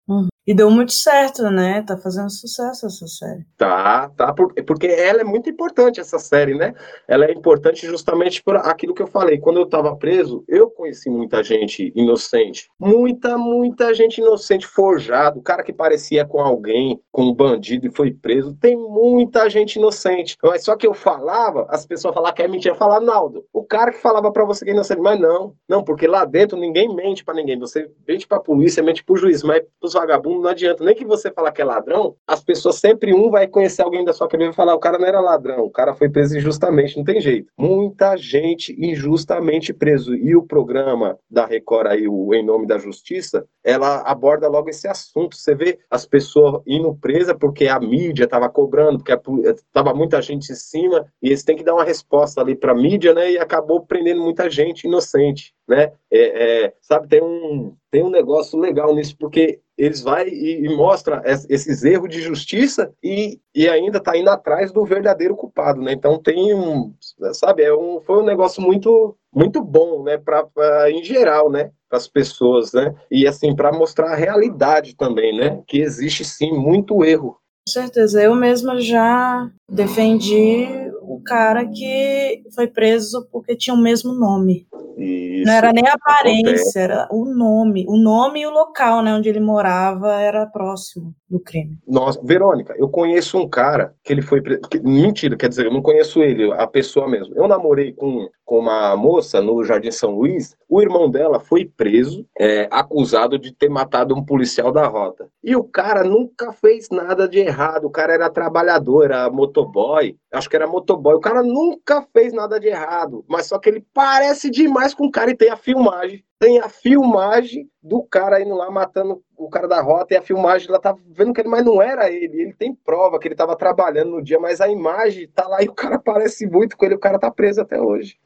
E deu muito certo, né? Tá fazendo sucesso essa série. Tá, tá, porque ela é muito importante, essa série, né? Ela é importante justamente por aquilo que eu falei. Quando eu tava preso, eu conheci muita gente inocente. Muita, muita gente inocente, forjado. O cara que parecia com alguém, com um bandido e foi preso. Tem muita gente inocente. Mas só que eu falava, as pessoas falavam que é mentira. Eu falava, Naldo, o cara que falava para você que é inocente. Mas não, não, porque lá dentro ninguém mente para ninguém. Você mente pra polícia, mente pro juiz, mas pros vagabundos não adianta. Nem que você falar que é ladrão, as pessoas sempre um vai conhecer alguém da sua família e falar: o cara não era ladrão, o cara foi preso injustamente, não tem jeito. Muita gente injustamente preso. E o programa da Record aí, o Em Nome da Justiça, ela aborda logo esse assunto. Você vê as pessoas indo presa porque a mídia estava cobrando, porque estava muita gente em cima, e eles têm que dar uma resposta ali para a mídia, né? E acabou prendendo muita gente inocente, né? É, é, sabe, tem um, tem um negócio legal nisso, porque eles vai e, e mostra esses erros de justiça e, e ainda está indo atrás do verdadeiro culpado, né? Então tem um, sabe, é um, foi um negócio muito muito bom, né, para em geral, né, para as pessoas, né? E assim para mostrar a realidade também, né, que existe sim muito erro. Com certeza, eu mesma já defendi o cara que foi preso porque tinha o mesmo nome. Isso, não era nem a aparência, acontece. era o nome. O nome e o local né, onde ele morava era próximo do crime. Nossa, Verônica, eu conheço um cara que ele foi. Que, mentira, quer dizer, eu não conheço ele, a pessoa mesmo. Eu namorei com, com uma moça no Jardim São Luís, o irmão dela foi preso, é, acusado de ter matado um policial da rota. E o cara nunca fez nada de errado, o cara era trabalhador, era motoboy, acho que era motoboy, o cara nunca fez nada de errado, mas só que ele parece demais com o cara e tem a filmagem tem a filmagem do cara indo lá matando o cara da rota e a filmagem lá tá vendo que ele, mas não era ele. Ele tem prova que ele tava trabalhando no dia, mas a imagem tá lá e o cara parece muito com ele, o cara tá preso até hoje.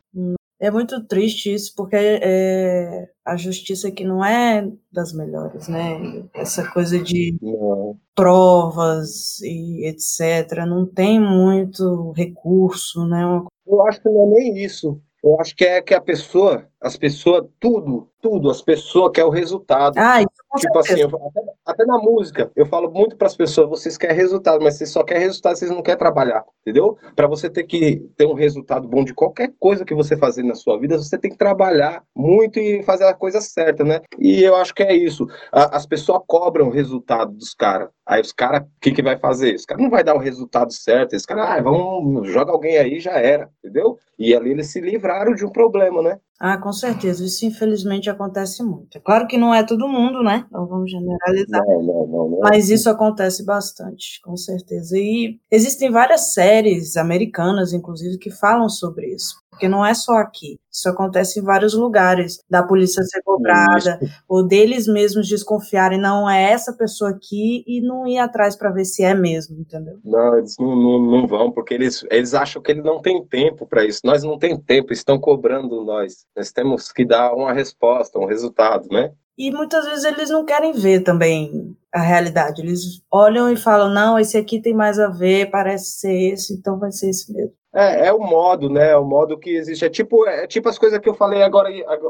É muito triste isso, porque é, a justiça aqui não é das melhores, né? Essa coisa de não. provas e etc. Não tem muito recurso, né? Eu acho que não é nem isso. Eu acho que é que a pessoa, as pessoas, tudo, tudo, as pessoas querem o resultado. Ah, tipo assim, eu, até, até, na música, eu falo muito para as pessoas, vocês querem resultado, mas vocês só querem resultado, vocês não querem trabalhar, entendeu? Para você ter que ter um resultado bom de qualquer coisa que você fazer na sua vida, você tem que trabalhar muito e fazer a coisa certa, né? E eu acho que é isso. A, as pessoas cobram o resultado dos caras. Aí os caras, o que, que vai fazer? Os caras não vai dar o resultado certo. Esse cara, ah, vamos, joga alguém aí, já era, entendeu? E ali eles se livraram de um problema, né? Ah, com certeza. Isso infelizmente acontece muito. É claro que não é todo mundo, né? Não vamos generalizar. Não, não, não, não. Mas isso acontece bastante, com certeza. E existem várias séries americanas, inclusive, que falam sobre isso porque não é só aqui. Isso acontece em vários lugares, da polícia ser cobrada, ou deles mesmos desconfiarem, não é essa pessoa aqui, e não ir atrás para ver se é mesmo, entendeu? Não, eles não, não, não, vão, porque eles, eles acham que ele não tem tempo para isso. Nós não tem tempo, estão cobrando nós. Nós temos que dar uma resposta, um resultado, né? E muitas vezes eles não querem ver também a realidade. Eles olham e falam: não, esse aqui tem mais a ver, parece ser esse, então vai ser esse mesmo. É, é o modo, né? É o modo que existe. É tipo, é tipo as coisas que eu falei agora,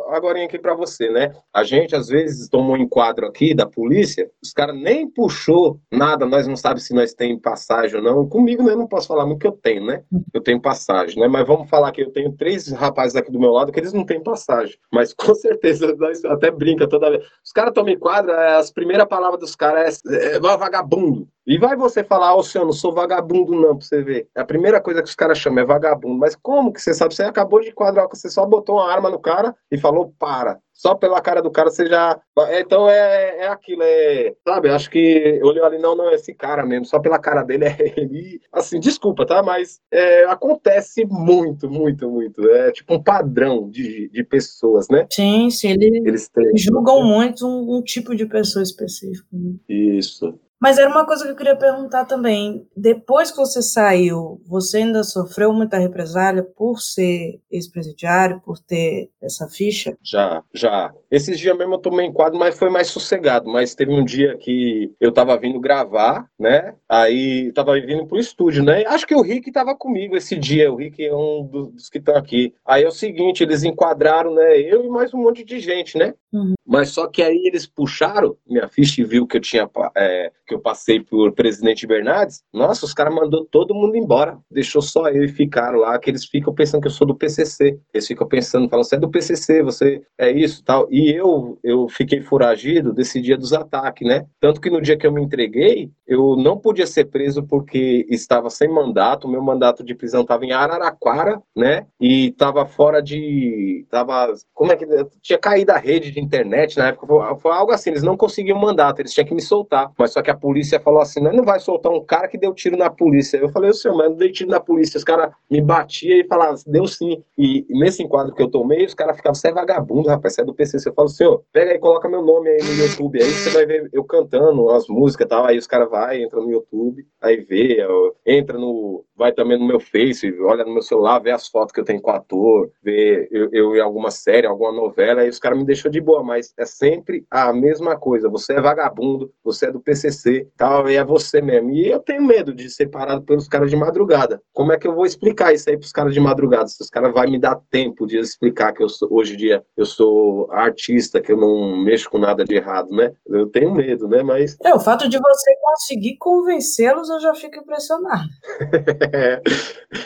agora aqui para você, né? A gente, às vezes, toma um enquadro aqui da polícia, os caras nem puxou nada, nós não sabemos se nós tem passagem ou não. Comigo, né? Eu não posso falar muito que eu tenho, né? Eu tenho passagem, né? Mas vamos falar que eu tenho três rapazes aqui do meu lado que eles não têm passagem. Mas com certeza, nós até brinca toda vez. Os caras tomam enquadro, é, as primeiras palavras dos caras é, é vagabundo. E vai você falar, ô oh, senhor, não sou vagabundo não, pra você ver. É a primeira coisa que os caras chamam é vagabundo. Mas como que você sabe? Você acabou de quadrar, você só botou uma arma no cara e falou, para. Só pela cara do cara você já. Então é, é aquilo, é. Sabe? Acho que olhou ali, não, não, é esse cara mesmo. Só pela cara dele é ele. Assim, desculpa, tá? Mas é, acontece muito, muito, muito. É tipo um padrão de, de pessoas, né? Sim, sim. Ele, eles têm, julgam né? muito um, um, tipo de pessoa específica. Né? Isso. Mas era uma coisa que eu queria perguntar também. Depois que você saiu, você ainda sofreu muita represália por ser ex-presidiário, por ter essa ficha? Já, já. Esses dias mesmo eu tomei enquadro, mas foi mais sossegado. Mas teve um dia que eu tava vindo gravar, né? Aí tava vindo pro estúdio, né? Acho que o Rick tava comigo esse dia. O Rick é um dos que estão aqui. Aí é o seguinte, eles enquadraram, né? Eu e mais um monte de gente, né? Uhum. Mas só que aí eles puxaram minha ficha e viu que eu tinha é, que eu passei por presidente Bernardes. Nossa, os caras mandou todo mundo embora. Deixou só eu e ficaram lá, que eles ficam pensando que eu sou do PCC. Eles ficam pensando, falam, você é do PCC, você é isso, tal. E eu eu fiquei foragido desse dia dos ataques, né? Tanto que no dia que eu me entreguei, eu não podia ser preso porque estava sem mandato, meu mandato de prisão estava em Araraquara, né? E estava fora de tava, como é que tinha caído a rede de internet na época, foi, foi, algo assim, eles não conseguiam mandato, eles tinham que me soltar. Mas só que a polícia falou assim: não, não vai soltar um cara que deu tiro na polícia. Eu falei, o senhor, mas não dei tiro na polícia. Os caras me batiam e falavam, deu sim. E nesse enquadro que eu tomei, os caras ficavam, você é vagabundo, rapaz, você é do PCC. Eu falo, senhor, pega aí, coloca meu nome aí no YouTube, aí você vai ver eu cantando as músicas e tal. Aí os caras vai, entra no YouTube, aí vê, entra no. Vai também no meu Face, olha no meu celular, vê as fotos que eu tenho com o ator, vê eu, eu em alguma série, alguma novela, aí os caras me deixam de boa, mas é sempre a mesma coisa. Você é vagabundo, você é do PCC, tal, e é você mesmo. E eu tenho medo de ser parado pelos caras de madrugada. Como é que eu vou explicar isso aí pros caras de madrugada? Se os caras vão me dar tempo de explicar que eu sou, hoje em dia eu sou artista, que eu não mexo com nada de errado, né? Eu tenho medo, né? Mas. É, o fato de você conseguir convencê-los, eu já fico impressionado.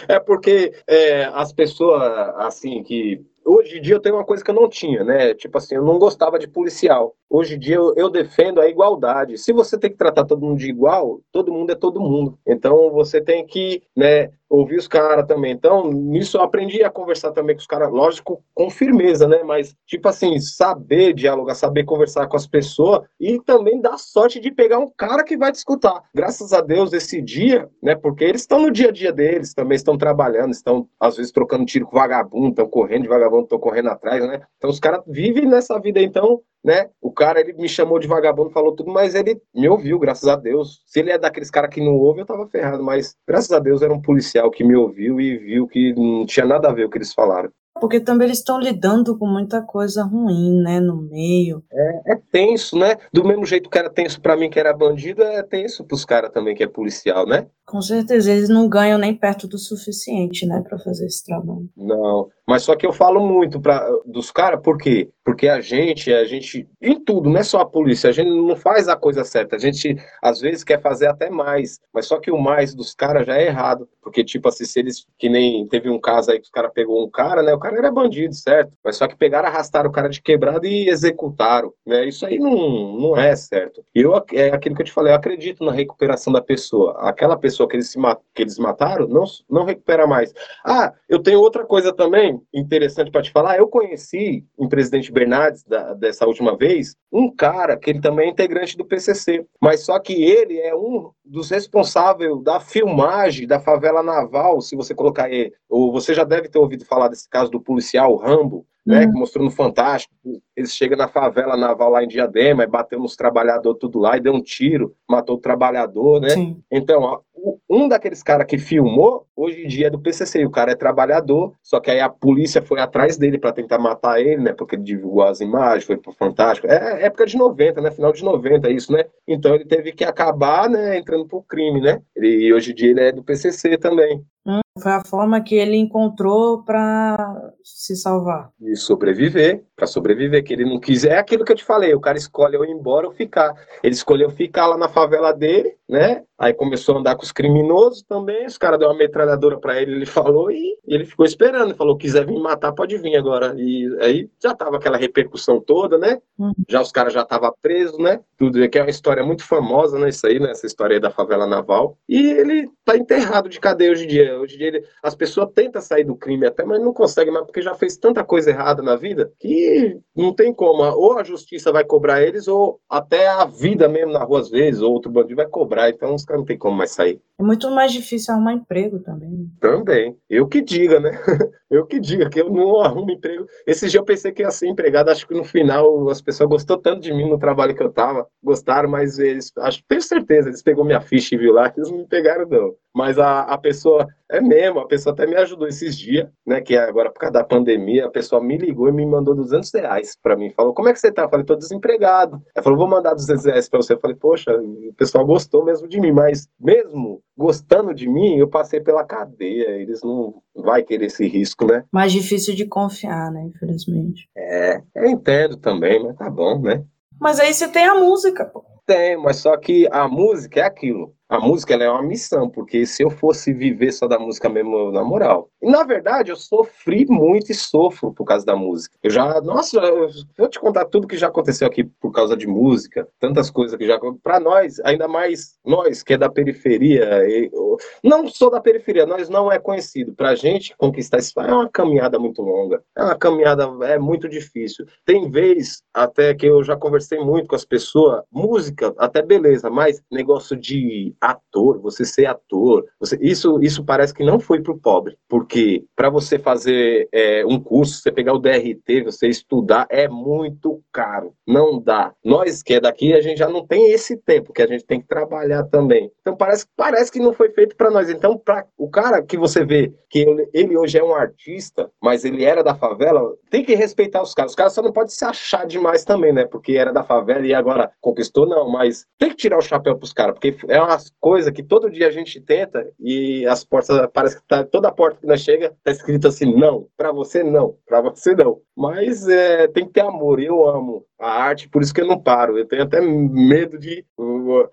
é porque é, as pessoas, assim, que hoje em dia eu tenho uma coisa que eu não tinha, né? Tipo assim, eu não gostava de policial. Hoje em dia eu, eu, defendo a igualdade. Se você tem que tratar todo mundo de igual, todo mundo é todo mundo. Então você tem que, né, ouvir os caras também. Então, nisso eu aprendi a conversar também com os caras, lógico, com firmeza, né? Mas, tipo assim, saber dialogar, saber conversar com as pessoas e também dar sorte de pegar um cara que vai te escutar. Graças a Deus, esse dia, né? Porque eles estão no dia a dia deles, também estão trabalhando, estão, às vezes, trocando tiro com vagabundo, estão correndo de vagabundo, estão correndo atrás, né? Então, os caras vivem nessa vida, então, né? O cara, ele me chamou de vagabundo, falou tudo, mas ele me ouviu, graças a Deus. Se ele é daqueles caras que não ouve, eu tava ferrado, mas graças a Deus era um policial que me ouviu e viu que não tinha nada a ver o que eles falaram. Porque também eles estão lidando com muita coisa ruim, né, no meio. É, é tenso, né? Do mesmo jeito que era tenso para mim que era bandido, é tenso pros caras também que é policial, né? Com certeza, eles não ganham nem perto do suficiente, né, para fazer esse trabalho. Não, mas só que eu falo muito pra, dos caras, por quê? Porque a gente, a gente, em tudo, não é só a polícia, a gente não faz a coisa certa, a gente às vezes quer fazer até mais, mas só que o mais dos caras já é errado, porque tipo assim, se eles, que nem teve um caso aí que os caras pegou um cara, né, o cara era bandido, certo? Mas só que pegaram, arrastaram o cara de quebrado e executaram, né, isso aí não, não é certo. Eu, é aquilo que eu te falei, eu acredito na recuperação da pessoa, aquela pessoa pessoa que eles, se que eles mataram não, não recupera mais. Ah, eu tenho outra coisa também interessante para te falar. Eu conheci em Presidente Bernardes, da, dessa última vez, um cara que ele também é integrante do PCC, mas só que ele é um dos responsáveis da filmagem da favela naval. Se você colocar aí, ou você já deve ter ouvido falar desse caso do policial Rambo, né, uhum. que mostrou no Fantástico. Eles chegam na favela naval lá em Diadema e bateu nos trabalhadores tudo lá e deu um tiro, matou o trabalhador, né? Sim. Então, um daqueles caras que filmou, hoje em dia é do PCC, o cara é trabalhador, só que aí a polícia foi atrás dele para tentar matar ele, né, porque ele divulgou as imagens, foi pro Fantástico. É época de 90, né, final de 90, isso, né? Então ele teve que acabar, né, entrando pro crime, né? Ele, e hoje em dia ele é do PCC também. Hum, foi a forma que ele encontrou para se salvar. E sobreviver, para sobreviver, que ele não quiser. É aquilo que eu te falei, o cara escolhe ou ir embora ou ficar. Ele escolheu ficar lá na favela dele, né? Aí começou a andar com os criminosos também, os caras deu uma metralhadora para ele, ele falou, e ele ficou esperando, falou, quiser vir matar, pode vir agora. E aí já tava aquela repercussão toda, né? Uhum. Já os caras já estavam presos, né? Tudo, que é uma história muito famosa, né? Isso aí, né? Essa história aí da favela naval. E ele tá enterrado de cadeia hoje em dia. Hoje em dia ele, as pessoas tentam sair do crime até, mas não conseguem mais, porque já fez tanta coisa errada na vida que não tem como. Ou a justiça vai cobrar eles, ou até a vida mesmo na rua às vezes, ou outro bandido vai cobrar cobrar, então os caras não tem como mais sair. É muito mais difícil arrumar emprego também. Né? Também. Eu que diga, né? Eu que diga que eu não arrumo emprego. Esse dia eu pensei que ia ser empregado, acho que no final as pessoas gostou tanto de mim no trabalho que eu tava, gostaram, mas eles, acho, tenho certeza, eles pegou minha ficha e viu lá, eles não me pegaram não. Mas a, a pessoa, é mesmo, a pessoa até me ajudou esses dias, né, que agora por causa da pandemia, a pessoa me ligou e me mandou 200 reais pra mim. Falou, como é que você tá? Eu falei, tô desempregado. Ela falou, vou mandar 200 reais pra você. Eu falei, poxa, o pessoal gostou mesmo de mim, mas mesmo gostando de mim, eu passei pela cadeia. Eles não vai querer esse risco, né? Mais difícil de confiar, né? Infelizmente. É, eu entendo também, mas tá bom, né? Mas aí você tem a música, pô. Tem, mas só que a música é aquilo a música é uma missão, porque se eu fosse viver só da música mesmo, na moral. E na verdade, eu sofri muito e sofro por causa da música. Eu já, nossa, eu vou te contar tudo que já aconteceu aqui por causa de música, tantas coisas que já. Para nós, ainda mais nós que é da periferia, eu, não sou da periferia, nós não é conhecido. Pra gente conquistar isso é uma caminhada muito longa, é uma caminhada, é muito difícil. Tem vez até que eu já conversei muito com as pessoas, música, até beleza, mas negócio de ator, você ser ator, você, isso, isso parece que não foi para o pobre, porque para você fazer é, um curso, você pegar o DRT, você estudar, é muito caro, não dá. Nós que é daqui, a gente já não tem esse tempo, que a gente tem que trabalhar também. Então parece, parece que não foi feito para nós. Então, para o cara que você vê que ele, ele, hoje é um artista, mas ele era da favela, tem que respeitar os caras. Os caras só não podem se achar demais também, né? Porque era da favela e agora conquistou, não, mas tem que tirar o chapéu para os caras, porque é uma coisa que todo dia a gente tenta e as portas, parece que tá, toda porta que nós chega tá escrito assim, não, para você não, para você não. Mas é, tem que ter amor, eu amo a arte, por isso que eu não paro. Eu tenho até medo de,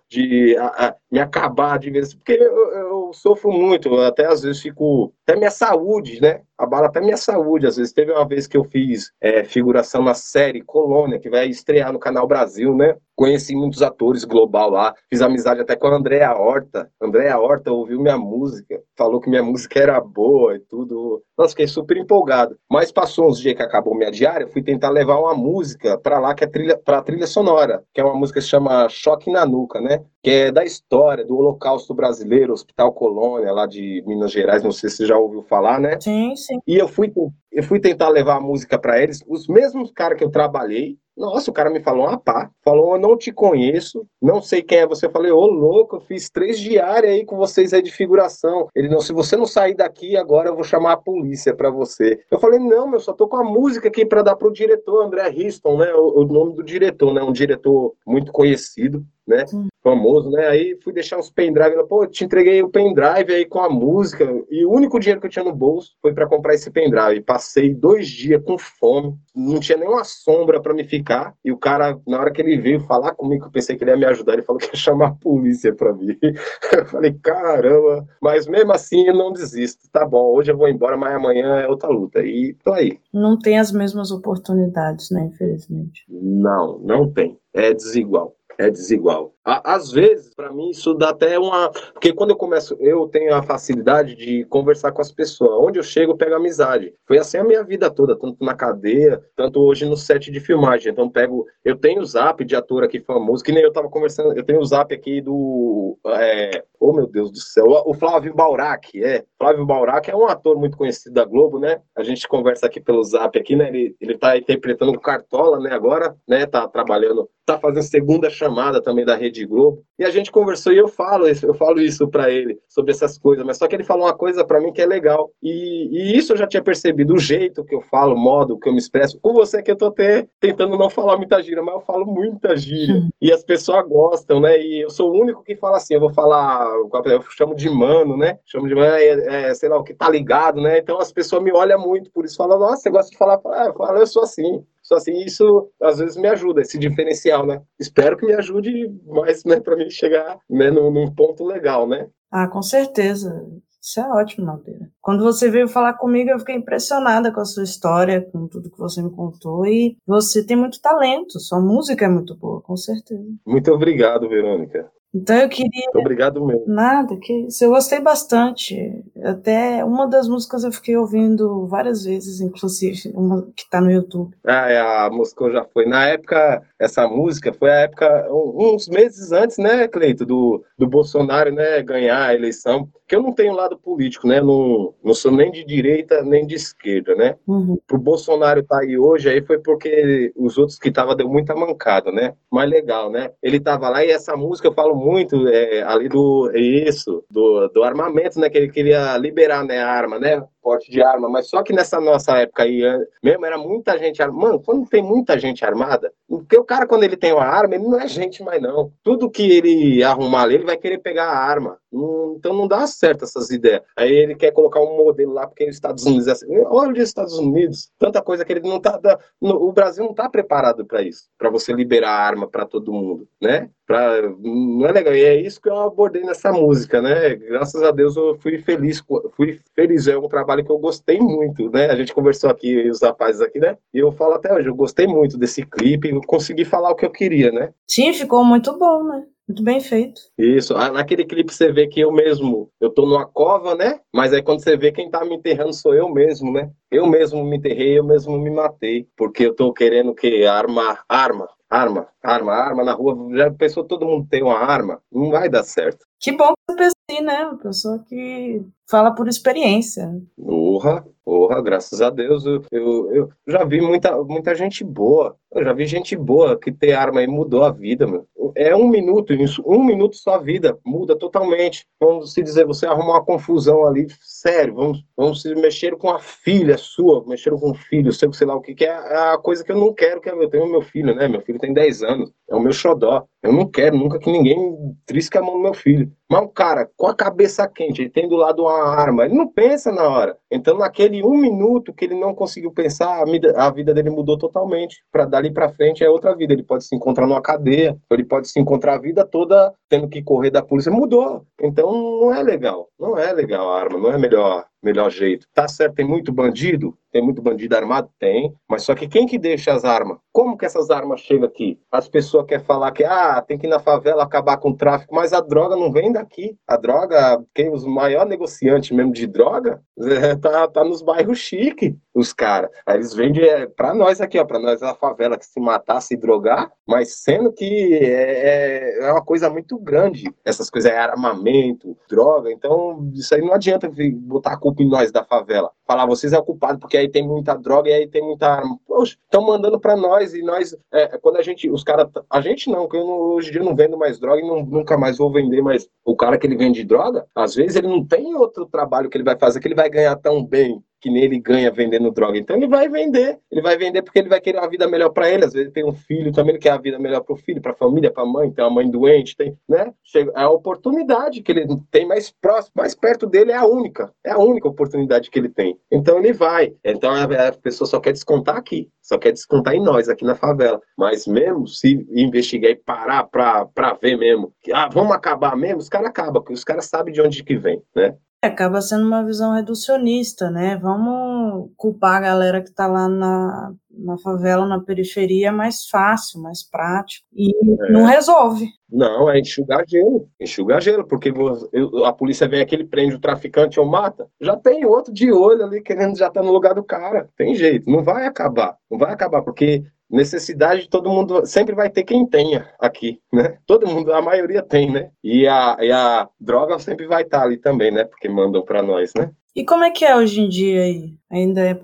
de a, a, me acabar de vez, porque eu, eu, sofro muito, até às vezes fico. Até minha saúde, né? Abala até minha saúde. Às vezes teve uma vez que eu fiz é, figuração na série Colônia, que vai estrear no Canal Brasil, né? Conheci muitos atores global lá, fiz amizade até com a Andréa Horta. Andréa Horta ouviu minha música, falou que minha música era boa e tudo. Nossa, fiquei super empolgado. Mas passou uns dias que acabou minha diária, fui tentar levar uma música para lá que é trilha, para trilha sonora, que é uma música que se chama Choque na Nuca, né? Que é da história do Holocausto Brasileiro, Hospital Colônia, lá de Minas Gerais, não sei se você já ouviu falar, né? Sim, sim. E eu fui, eu fui tentar levar a música para eles, os mesmos caras que eu trabalhei, nossa, o cara me falou uma pá. Falou, eu não te conheço, não sei quem é você. Eu falei, ô louco, eu fiz três diárias aí com vocês aí de figuração. Ele, não, se você não sair daqui agora, eu vou chamar a polícia pra você. Eu falei, não, meu, só tô com a música aqui pra dar pro diretor, André Riston, né? O, o nome do diretor, né? Um diretor muito conhecido né? Sim. Famoso, né? Aí fui deixar uns pendrive, ela, pô, te entreguei o pendrive aí com a música, e o único dinheiro que eu tinha no bolso foi para comprar esse pendrive. Passei dois dias com fome, não tinha nenhuma sombra para me ficar, e o cara, na hora que ele veio falar comigo, eu pensei que ele ia me ajudar, ele falou que ia chamar a polícia para mim. Eu falei, caramba, mas mesmo assim eu não desisto. Tá bom, hoje eu vou embora, mas amanhã é outra luta. E tô aí. Não tem as mesmas oportunidades, né, infelizmente. Não, não tem. É desigual é desigual. Às vezes, para mim, isso dá até uma. Porque quando eu começo, eu tenho a facilidade de conversar com as pessoas. Onde eu chego, eu pego amizade. Foi assim a minha vida toda, tanto na cadeia, tanto hoje no set de filmagem. Então, pego. Eu tenho o zap de ator aqui famoso, que nem eu tava conversando. Eu tenho o zap aqui do. É, oh, meu Deus do céu. O Flávio Baurac, é. Flávio Baurac é um ator muito conhecido da Globo, né? A gente conversa aqui pelo zap aqui, né? Ele, ele tá interpretando o Cartola, né? Agora, né? Tá trabalhando. Tá fazendo segunda chamada também da Rede Rede Globo. E a gente conversou e eu falo isso, eu falo isso para ele sobre essas coisas, mas só que ele falou uma coisa para mim que é legal. E, e, isso eu já tinha percebido, o jeito que eu falo, o modo que eu me expresso. Com você que eu tô até tentando não falar muita gíria, mas eu falo muita gíria. E as pessoas gostam, né? E eu sou o único que fala assim, eu vou falar, eu chamo de mano, né? Chamo de mano, é, é, sei lá, o que tá ligado, né? Então as pessoas me olham muito por isso, falam, nossa, você gosta de falar? Ah, eu falo, eu sou assim. Só assim, isso às vezes me ajuda, esse diferencial, né? Espero que me ajude mais, né, para mim chegar né, num, num, ponto legal, né? Ah, com certeza. Isso é ótimo, Naldeira. Quando você veio falar comigo, eu fiquei impressionada com a sua história, com tudo que você me contou. E você tem muito talento, sua música é muito boa, com certeza. Muito obrigado, Verônica. Então eu queria. Obrigado mesmo. Nada, que isso. Eu gostei bastante. Até uma das músicas eu fiquei ouvindo várias vezes, inclusive, uma que tá no YouTube. Ah, é, a música já foi. Na época, essa música foi a época, uns meses antes, né, Cleito, do, do Bolsonaro né, ganhar a eleição. Que eu não tenho lado político, né? Não, não sou nem de direita nem de esquerda, né? Uhum. Pro Bolsonaro estar tá aí hoje, aí foi porque os outros que estavam deu muita mancada, né? Mas legal, né? Ele tava lá e essa música eu falo muito é, ali do isso, do, do armamento, né? Que ele queria liberar né, a arma, né? Porte de arma, mas só que nessa nossa época aí, mesmo era muita gente armada. Mano, quando tem muita gente armada, porque o cara, quando ele tem uma arma, ele não é gente mais não. Tudo que ele arrumar ali, ele vai querer pegar a arma. Então não dá certo essas ideias. Aí ele quer colocar um modelo lá, porque os Estados Unidos é assim. Olha os Estados Unidos, tanta coisa que ele não tá. O Brasil não tá preparado para isso, para você liberar arma para todo mundo, né? Pra, não é legal. E é isso que eu abordei nessa música, né? Graças a Deus eu fui feliz. Fui feliz. É um trabalho que eu gostei muito, né? A gente conversou aqui, os rapazes aqui, né? E eu falo até hoje, eu gostei muito desse clipe. Eu consegui falar o que eu queria, né? Sim, ficou muito bom, né? Muito bem feito. Isso. Naquele clipe você vê que eu mesmo, eu tô numa cova, né? Mas aí quando você vê quem tá me enterrando sou eu mesmo, né? Eu mesmo me enterrei, eu mesmo me matei. Porque eu tô querendo que arma, arma, arma, arma, arma na rua. Já pensou todo mundo tem uma arma? Não vai dar certo. Que bom que você assim, né? Uma pessoa que fala por experiência. Porra, porra, graças a Deus. Eu, eu, eu, já vi muita, muita gente boa. Eu já vi gente boa que ter arma e mudou a vida, meu. É um minuto, isso, um minuto sua vida muda totalmente. Vamos se dizer, você arruma uma confusão ali, sério, vamos, vamos se mexer com a filha sua, mexer com o filho, sei, sei lá o que, que é a coisa que eu não quero, que é, eu tenho meu filho, né? Meu filho tem 10 anos, é o meu xodó. Eu não quero nunca que ninguém trisque a mão do meu filho. Mas o cara, com a cabeça quente, ele tem do lado uma arma, ele não pensa na hora. Naquele um minuto que ele não conseguiu pensar, a vida, a vida dele mudou totalmente. Para dali para frente é outra vida. Ele pode se encontrar numa cadeia, ele pode se encontrar a vida toda tendo que correr da polícia. Mudou. Então, não é legal. Não é legal a arma, não é melhor melhor jeito. Tá certo, tem muito bandido? Tem muito bandido armado? Tem. Mas só que quem que deixa as armas? Como que essas armas chegam aqui? As pessoas querem falar que ah, tem que ir na favela acabar com o tráfico, mas a droga não vem daqui. A droga, quem os maiores negociantes mesmo de droga, é, tá, tá nos bairros chique, os caras. Aí eles vendem é, para nós aqui, ó, para nós a favela que se matar, se drogar, mas sendo que é, é, é uma coisa muito grande. Essas coisas é armamento, droga, então isso aí não adianta botar a culpa culpa em nós da favela. Falar, vocês é o culpado porque aí tem muita droga e aí tem muita arma. Poxa, estão mandando para nós e nós, é, quando a gente, os caras, a gente não, que eu não, hoje em dia não vendo mais droga e não, nunca mais vou vender, mas o cara que ele vende droga, às vezes ele não tem outro trabalho que ele vai fazer que ele vai ganhar tão bem que nele ganha vendendo droga. Então ele vai vender. Ele vai vender porque ele vai querer uma vida melhor para ele. Às vezes tem um filho também, ele quer a vida melhor para o filho, para a família, para a mãe, tem uma mãe doente, tem, né? Chega, é a oportunidade que ele tem mais próximo, mais perto dele é a única. É a única oportunidade que ele tem. Então ele vai. Então a, a pessoa só quer descontar aqui, só quer descontar em nós aqui na favela. Mas mesmo se investigar e parar para ver mesmo, que ah, vamos acabar mesmo, os caras acabam, porque os caras sabem de onde que vem, né? Acaba sendo uma visão reducionista, né? Vamos culpar a galera que está lá na, na favela, na periferia, é mais fácil, mais prático. E é. não resolve. Não, é enxugar gelo. Enxugar gelo, porque a polícia vem aqui, ele prende o traficante ou mata. Já tem outro de olho ali querendo já estar tá no lugar do cara. Tem jeito, não vai acabar. Não vai acabar, porque necessidade todo mundo sempre vai ter quem tenha aqui, né? Todo mundo, a maioria tem, né? E a, e a droga sempre vai estar ali também, né? Porque mandam para nós, né? E como é que é hoje em dia aí? Ainda é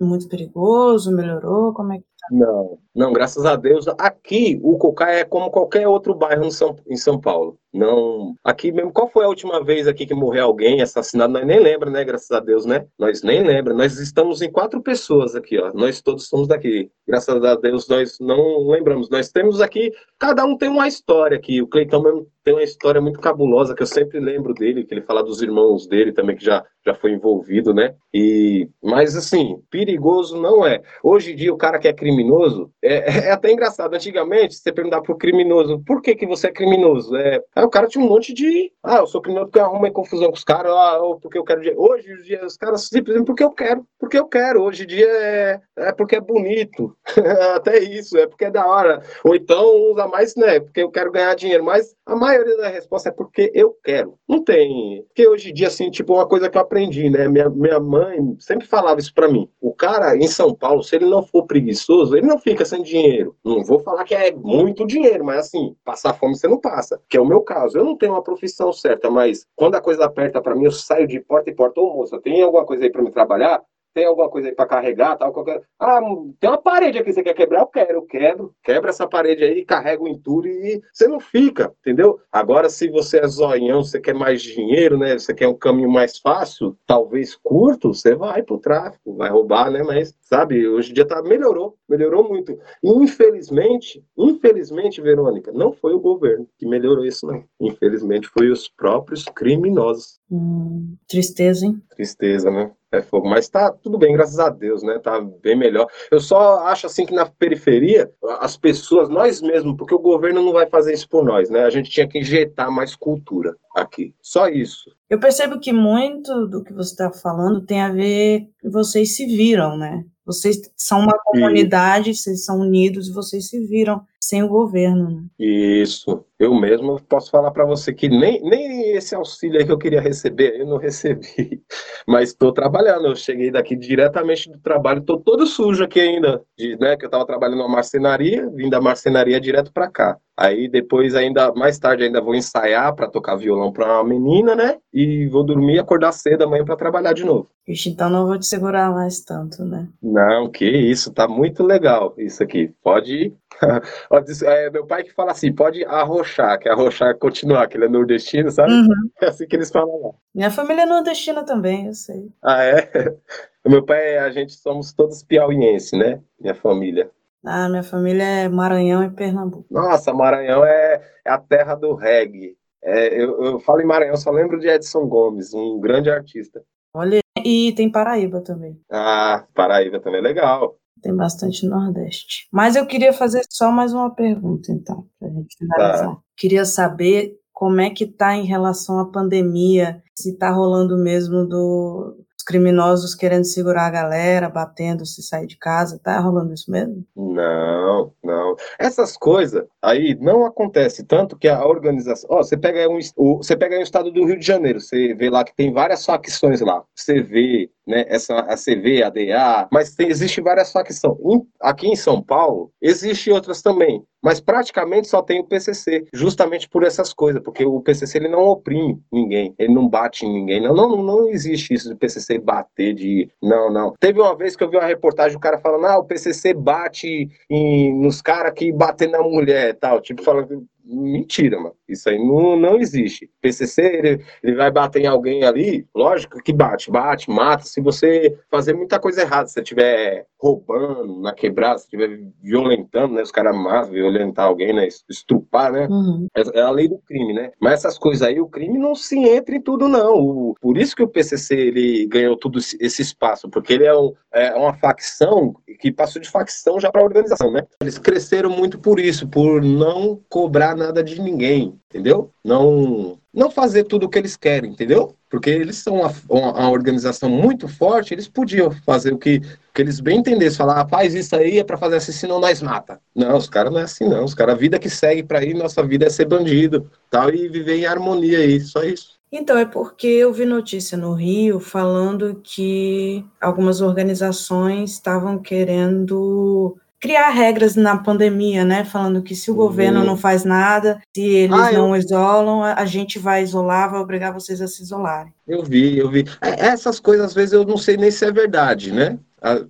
muito perigoso? Melhorou? Como é que tá? Não, não, graças a Deus. Aqui, o Cocá é como qualquer outro bairro em São, em São Paulo. Não. Aqui mesmo, qual foi a última vez aqui que morreu alguém assassinado? Nós nem lembra, né? Graças a Deus, né? Nós nem lembra. Nós estamos em quatro pessoas aqui, ó. Nós todos somos daqui. Graças a Deus, nós não lembramos. Nós temos aqui, cada um tem uma história aqui. O Cleitão mesmo tem uma história muito cabulosa que eu sempre lembro dele, que ele fala dos irmãos dele também, que já, já foi envolvido, né? E, mas assim, perigoso não é. Hoje em dia, o cara que é criminoso é, é até engraçado. Antigamente, você perguntar pro criminoso, por que que você é criminoso? É, aí o cara tinha um monte de, ah, eu sou criminoso porque eu arrumo confusão com os caras, ah, ou porque eu quero. Hoje, os dias, os caras simplesmente porque eu quero, porque eu quero. Hoje em dia é, é porque é bonito. até isso, é porque é da hora. Ou então usa mais, né, porque eu quero ganhar dinheiro. Mas a maioria da resposta é porque eu quero. Não tem. Porque hoje em dia, assim, tipo, uma coisa que eu aprendi, né? Minha, minha mãe sempre falava isso para mim. O cara em São Paulo, se ele não for preguiçoso, ele não fica sem dinheiro. Não vou falar que é muito dinheiro, mas assim, passar fome você não passa. Que é o meu caso. Eu não tenho uma profissão certa, mas quando a coisa aperta para mim, eu saio de porta em porta. Ô, moça, tem alguma coisa aí para me trabalhar? Tem alguma coisa aí para carregar, tal, qualquer... Ah, tem uma parede aqui, você quer quebrar? Eu quero, eu quebro. Quebra essa parede aí, carrega o entulho e você não fica, entendeu? Agora, se você é zoião, você quer mais dinheiro, né? Você quer um caminho mais fácil, talvez curto, você vai pro tráfico, vai roubar, né? Mas, sabe, hoje em dia tá, melhorou, melhorou muito. E, infelizmente, infelizmente, Verônica, não foi o governo que melhorou isso, não. Infelizmente, foi os próprios criminosos. Hum, tristeza, hein? Tristeza, né? É fogo. Mas tá tudo bem, graças a Deus, né? Tá bem melhor. Eu só acho assim que na periferia, as pessoas, nós mesmos, porque o governo não vai fazer isso por nós, né? A gente tinha que injetar mais cultura aqui. Só isso. Eu percebo que muito do que você está falando tem a ver que vocês se viram, né? Vocês são uma comunidade, vocês são unidos e vocês se viram sem o governo. Né? Isso. Eu mesmo posso falar para você que nem, nem esse auxílio aí que eu queria receber, eu não recebi. Mas estou trabalhando. Eu cheguei daqui diretamente do trabalho, estou todo sujo aqui ainda, de, né? Que eu estava trabalhando na marcenaria, vim da marcenaria direto para cá. Aí depois ainda mais tarde ainda vou ensaiar para tocar violão para uma menina, né? E vou dormir e acordar cedo amanhã para trabalhar de novo. Ixi, então não vou te segurar mais tanto, né? Não, que isso, tá muito legal isso aqui. Pode é, meu pai que fala assim, pode arrochar, que arrochar é continuar, que ele é nordestino, sabe? Uhum. É assim que eles falam lá. Minha família é nordestina também, eu sei. Ah, é? Meu pai, a gente somos todos piauienses, né? Minha família. Ah, minha família é Maranhão e Pernambuco. Nossa, Maranhão é, é a terra do reggae. É, eu, eu falo em Maranhão, só lembro de Edson Gomes, um grande artista. Olha, e tem Paraíba também. Ah, Paraíba também é legal. Tem bastante Nordeste. Mas eu queria fazer só mais uma pergunta, então, para a gente finalizar. Tá. Queria saber como é que está em relação à pandemia, se está rolando mesmo do, os criminosos querendo segurar a galera, batendo se sair de casa, tá rolando isso mesmo? Não, não. Essas coisas aí não acontece tanto que a organização, ó, você pega um, você pega o estado do Rio de Janeiro, você vê lá que tem várias facções lá. Você vê, né, essa a CV, a DA, mas tem, existe várias facções. Aqui em São Paulo existe outras também mas praticamente só tem o PCC, justamente por essas coisas, porque o PCC ele não oprime ninguém, ele não bate em ninguém, não, não, não existe isso de PCC bater de, não, não. Teve uma vez que eu vi uma reportagem o cara falando, ah, o PCC bate em, nos caras que batem na mulher, tal, tipo falando Mentira, mano. Isso aí não, não existe. PCC, ele, ele vai bater em alguém ali, lógico que bate, bate, mata. Se você fazer muita coisa errada, se você estiver roubando na quebrada, se estiver violentando, né? Os caras matam, violentar alguém, né? Estrupar, né? Uhum. É, é, a lei do crime, né? Mas essas coisas aí, o crime não se entra em tudo, não. O, por isso que o PCC, ele ganhou todo esse espaço, porque ele é, um, é uma facção que passou de facção já para organização, né? Eles cresceram muito por isso, por não cobrar nada de ninguém, entendeu? Não não fazer tudo o que eles querem, entendeu? Porque eles são uma, uma, organização muito forte, eles podiam fazer o que, que eles bem entendessem, falar, ah, faz isso aí é para fazer assim, senão nós mata. Não, os caras não é assim não, os caras, a vida que segue para ir, nossa vida é ser bandido, tal, e viver em harmonia aí, só isso. Então, é porque eu vi notícia no Rio falando que algumas organizações estavam querendo criar regras na pandemia, né? Falando que se o uhum. governo não faz nada, se eles ah, não eu... isolam, a gente vai isolar, vai obrigar vocês a se isolarem. Eu vi, eu vi. É, essas coisas, às vezes, eu não sei nem se é verdade, né?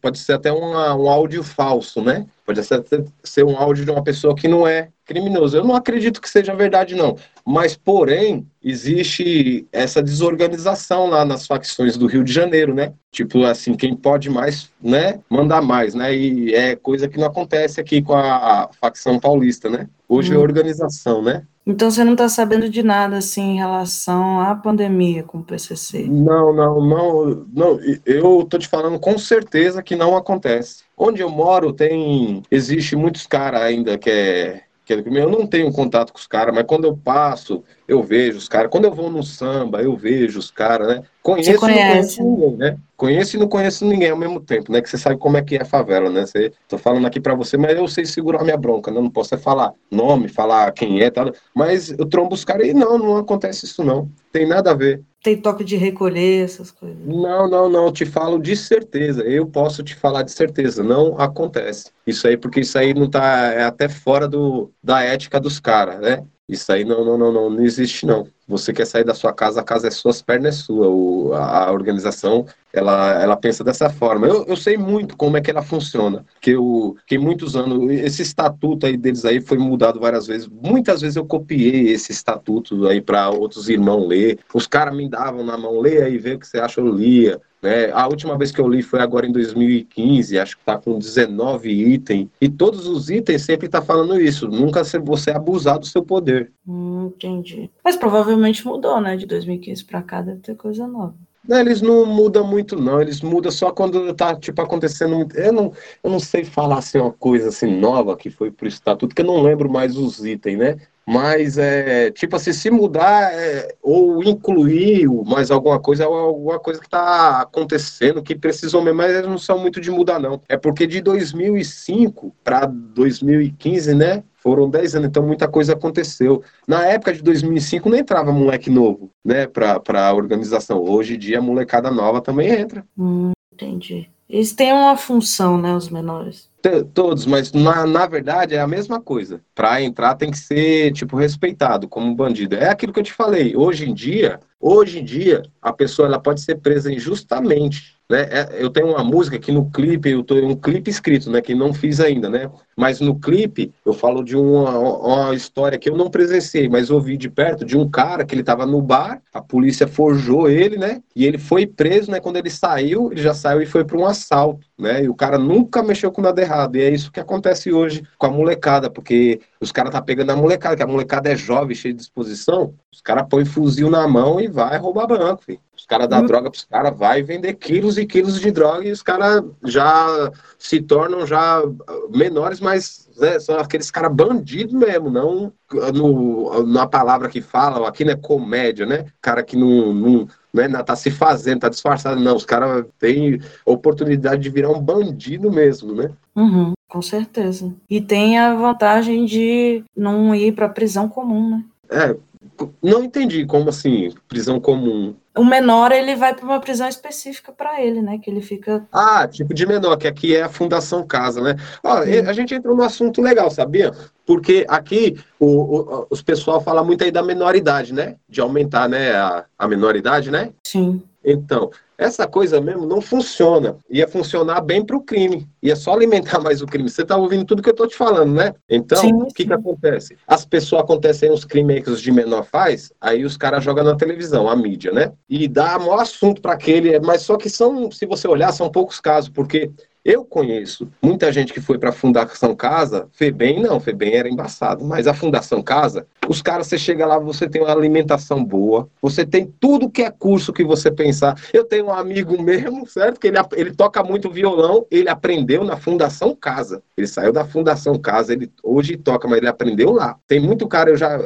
Pode ser até uma, um áudio falso, né? Pode ser, ser um áudio de uma pessoa que não é criminoso. Eu não acredito que seja verdade, não. Mas porém existe essa desorganização lá nas facções do Rio de Janeiro, né? Tipo assim, quem pode mais, né, manda mais, né? E é coisa que não acontece aqui com a, facção paulista, né? Hoje hum. é organização, né? Então você não está sabendo de nada assim em relação à pandemia com o PCC? Não, não, não, não. Eu tô te falando com certeza que não acontece. Onde eu moro tem existe muitos caras ainda que é eu não tenho contato com os caras, mas quando eu passo, eu vejo os caras. Quando eu vou no samba, eu vejo os caras, né? Conheço conhece. e não conheço ninguém, né? Conheço e não conheço ninguém ao mesmo tempo, né? Que você sabe como é que é a favela, né? Você, tô falando aqui para você, mas eu sei segurar minha bronca, né? Não posso é falar nome, falar quem é, tal. Mas eu trombo os caras e não, não acontece isso não. Tem nada a ver. Tem toque de recolher, essas coisas. Não, não, não. Te falo de certeza. Eu posso te falar de certeza. Não acontece. Isso aí, porque isso aí não tá. É até fora do, da ética dos caras, né? Isso aí não, não, não, não, não existe, não. Você quer sair da sua casa, a casa é sua, as pernas é sua. O, a organização, ela, ela pensa dessa forma. Eu, eu sei muito como é que ela funciona, que eu que muitos anos, esse estatuto aí deles aí foi mudado várias vezes. Muitas vezes eu copiei esse estatuto aí para outros irmãos ler. Os caras me davam na mão, lê aí, vê o que você acha, eu lia. Né? A última vez que eu li foi agora em 2015, acho que está com 19 itens. E todos os itens sempre tá falando isso. Nunca você abusar do seu poder. Hum, entendi. Mas provavelmente mudou, né? De 2015 para cá deve ter coisa nova. Não, eles não mudam muito, não. Eles mudam só quando tá, tipo, acontecendo. Eu não, eu não sei falar assim, uma coisa assim nova que foi pro estatuto, que eu não lembro mais os itens, né? Mas é tipo assim, se mudar é, ou incluir mais alguma coisa, é alguma coisa que está acontecendo que precisam mesmo, mas eles não são muito de mudar, não. É porque de 2005 para 2015, né? Foram 10 anos, então muita coisa aconteceu. Na época de 2005 não entrava moleque novo, né, para a organização. Hoje em dia molecada nova também entra. Hum, entendi. Eles têm uma função, né, os menores. Todos, mas na, na verdade é a mesma coisa. Para entrar tem que ser, tipo, respeitado como bandido. É aquilo que eu te falei. Hoje em dia, hoje em dia, a pessoa ela pode ser presa injustamente né? É, eu tenho uma música que no clipe, eu tenho um clipe escrito, né? Que não fiz ainda, né? Mas no clipe eu falo de uma, uma história que eu não presenciei, mas ouvi de perto de um cara que ele estava no bar, a polícia forjou ele, né? E ele foi preso, né? Quando ele saiu, ele já saiu e foi para um assalto, né? E o cara nunca mexeu com nada errado. E é isso que acontece hoje com a molecada, porque os caras tá pegando a molecada, que a molecada é jovem, cheia de disposição, os caras põem fuzil na mão e vai roubar banco, filho. Caras dão uhum. droga pros caras, vai vender quilos e quilos de droga e os caras já se tornam já menores, mas né, são aqueles caras bandidos mesmo, não no, na palavra que falam, aqui não é comédia, né? Cara que não, não, não é, tá se fazendo, tá disfarçado, não. Os caras têm oportunidade de virar um bandido mesmo, né? Uhum, com certeza. E tem a vantagem de não ir para prisão comum, né? É, não entendi como assim, prisão comum. O menor ele vai para uma prisão específica para ele, né? Que ele fica. Ah, tipo de menor, que aqui é a Fundação Casa, né? Ó, a gente entrou num assunto legal, sabia? Porque aqui o, o, os pessoal fala muito aí da menoridade, né? De aumentar, né? A, a menoridade, né? Sim. Então, essa coisa mesmo não funciona. Ia funcionar bem para o crime. Ia só alimentar mais o crime. Você está ouvindo tudo que eu estou te falando, né? Então, o que, que acontece? As pessoas acontecem os crimes que os de menor faz, aí os caras jogam na televisão, a mídia, né? E dá maior assunto para aquele, mas só que são, se você olhar, são poucos casos, porque eu conheço muita gente que foi para a Fundação Casa, Febem não, Febem era embaçado, mas a Fundação Casa, os caras, você chega lá, você tem uma alimentação boa, você tem tudo que é curso que você pensar. Eu tenho um amigo mesmo, certo? Que ele, ele toca muito violão, ele aprendeu na Fundação Casa. Ele saiu da Fundação Casa, ele hoje toca, mas ele aprendeu lá. Tem muito cara, eu já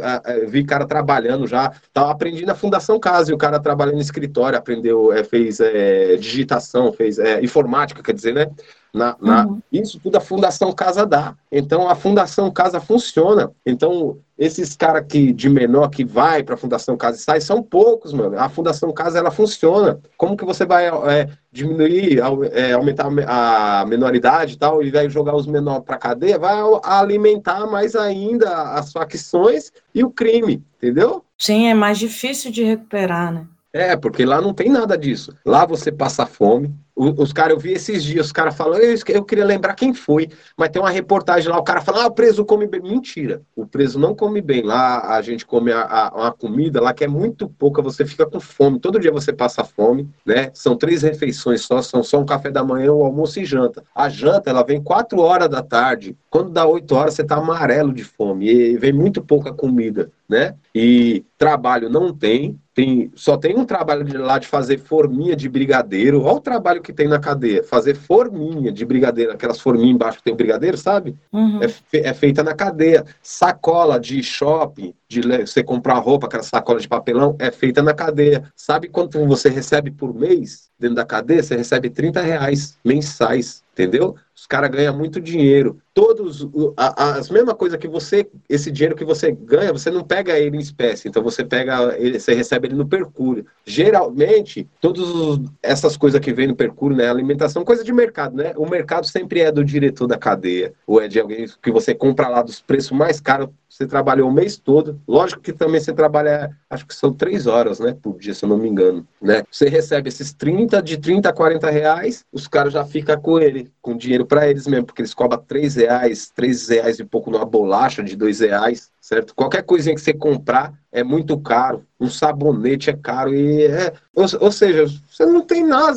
vi cara trabalhando já, tá, aprendi na Fundação Casa, e o cara trabalhando no escritório, aprendeu, é, fez é, digitação, fez é, informática, quer dizer, né? Na, na, uhum. Isso tudo a Fundação Casa dá. Então a Fundação Casa funciona. Então esses caras que de menor que vai para a Fundação Casa e sai são poucos, mano. A Fundação Casa ela funciona. Como que você vai é, diminuir, é, aumentar a menoridade e tal, e vai jogar os menores para cadeia? Vai alimentar mais ainda as facções e o crime, entendeu? Sim, é mais difícil de recuperar, né? É, porque lá não tem nada disso. Lá você passa fome, os caras, eu vi esses dias, os caras falando, eu, eu, queria lembrar quem foi, mas tem uma reportagem lá, o cara fala, ah, o preso come bem. Mentira, o preso não come bem. Lá a gente come a, a, uma comida lá que é muito pouca, você fica com fome. Todo dia você passa fome, né? São três refeições só, são só um café da manhã, o um almoço e janta. A janta, ela vem quatro horas da tarde. Quando dá oito horas, você tá amarelo de fome. E vem muito pouca comida, né? E trabalho não tem, tem, só tem um trabalho de lá de fazer forminha de brigadeiro. Olha o trabalho que tem na cadeia. Fazer forminha de brigadeiro, aquelas forminhas embaixo que tem brigadeiro, sabe? Uhum. É, fe, é, feita na cadeia. Sacola de shopping, de você comprar roupa, aquela sacola de papelão, é feita na cadeia. Sabe quanto você recebe por mês dentro da cadeia? Você recebe 30 reais mensais, entendeu? Os caras ganham muito dinheiro. Todos, a, as mesma coisa que você, esse dinheiro que você ganha, você não pega ele em espécie. Então você pega, ele, você recebe ele no percúrio. Geralmente, todas essas coisas que vem no percúrio, né, alimentação, coisa de mercado, né? O mercado sempre é do diretor da cadeia, ou é de alguém que você compra lá dos preços mais caros você trabalhou o mês todo. Lógico que também você trabalha, acho que são três horas, né, por dia, se eu não me engano, né? Você recebe esses 30, de 30 a 40 reais, os caras já ficam com ele, com dinheiro para eles mesmo, porque eles cobram 3 reais, 3 reais e pouco numa bolacha de 2 reais, certo? Qualquer coisinha que você comprar é muito caro, um sabonete é caro e é, ou, ou seja, você não tem nada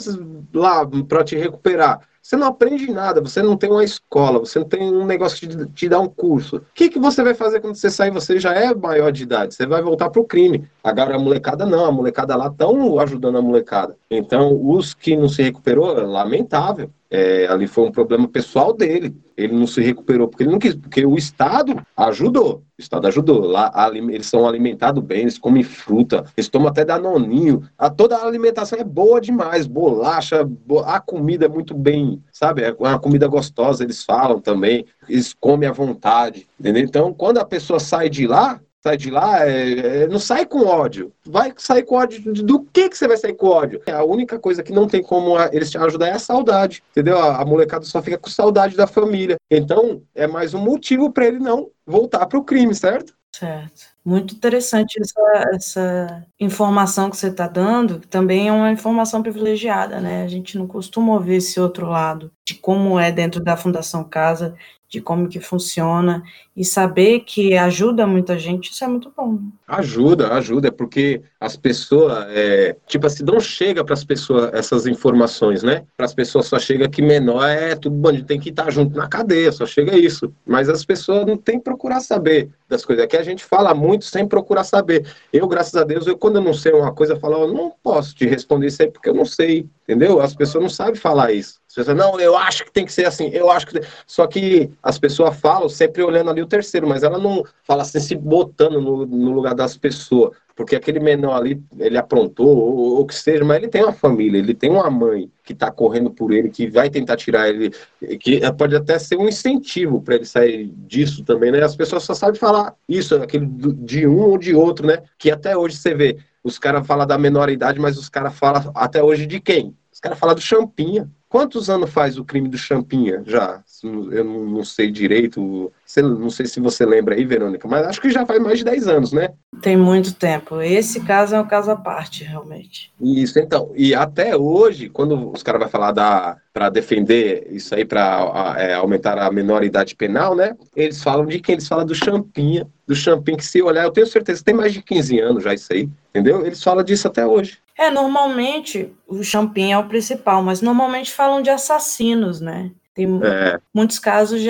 lá para te recuperar. Você não aprende nada, você não tem uma escola, você não tem um negócio que te, dá um curso. O que, que você vai fazer quando você sair? Você já é maior de idade, você vai voltar para o crime. Agora a molecada não, a molecada lá estão ajudando a molecada. Então, os que não se recuperou, é lamentável. É, ali foi um problema pessoal dele. Ele não se recuperou porque ele não quis, porque o Estado ajudou. O Estado ajudou. Lá eles são alimentados bem, eles comem fruta, eles tomam até danoninho. A, toda a alimentação é boa demais, bolacha, a comida é muito bem, sabe? É uma comida gostosa, eles falam também. Eles comem à vontade, entendeu? Então, quando a pessoa sai de lá, sai de lá, é, é, não sai com ódio. Vai sair com ódio. Do que, que você vai sair com ódio? A única coisa que não tem como eles te ajudar é a saudade. Entendeu? A, a molecada só fica com saudade da família. Então, é mais um motivo para ele não voltar para o crime, certo? Certo. Muito interessante essa, essa informação que você está dando, que também é uma informação privilegiada, né? A gente não costuma ouvir esse outro lado de como é dentro da Fundação Casa, de como que funciona e saber que ajuda muita gente, isso é muito bom. Ajuda, ajuda, é porque as pessoas, é, tipo assim, não chega para as pessoas essas informações, né? Para as pessoas só chega que menor é tudo bandido, tem que estar junto na cadeia, só chega isso. Mas as pessoas não têm que procurar saber das coisas. Aqui a gente fala muito sem procurar saber. Eu, graças a Deus, eu quando eu não sei uma coisa, eu falo, eu não posso te responder isso aí porque eu não sei, entendeu? As pessoas não sabem falar isso. As pessoas, não, eu acho que tem que ser assim, eu acho que. Só que as pessoas falam sempre olhando ali o terceiro, mas ela não fala assim, se botando no, no lugar das pessoas. Porque aquele menor ali, ele aprontou, ou o que seja, mas ele tem uma família, ele tem uma mãe que está correndo por ele, que vai tentar tirar ele, que pode até ser um incentivo para ele sair disso também, né? As pessoas só sabem falar isso, aquele de um ou de outro, né? Que até hoje você vê, os caras falam da menor idade, mas os caras falam até hoje de quem? Os caras falam do Champinha. Quantos anos faz o crime do Champinha já? Eu não sei direito, não sei se você lembra aí, Verônica, mas acho que já faz mais de 10 anos, né? Tem muito tempo. Esse caso é um caso à parte, realmente. Isso, então. E até hoje, quando os caras vão falar da para defender isso aí, para é, aumentar a menoridade penal, né? Eles falam de quem? Eles falam do Champinha. Do Champinha, que se olhar, eu tenho certeza, tem mais de 15 anos já isso aí, entendeu? Eles falam disso até hoje. É, normalmente o champinha é o principal, mas normalmente falam de assassinos, né? Tem é. muitos casos de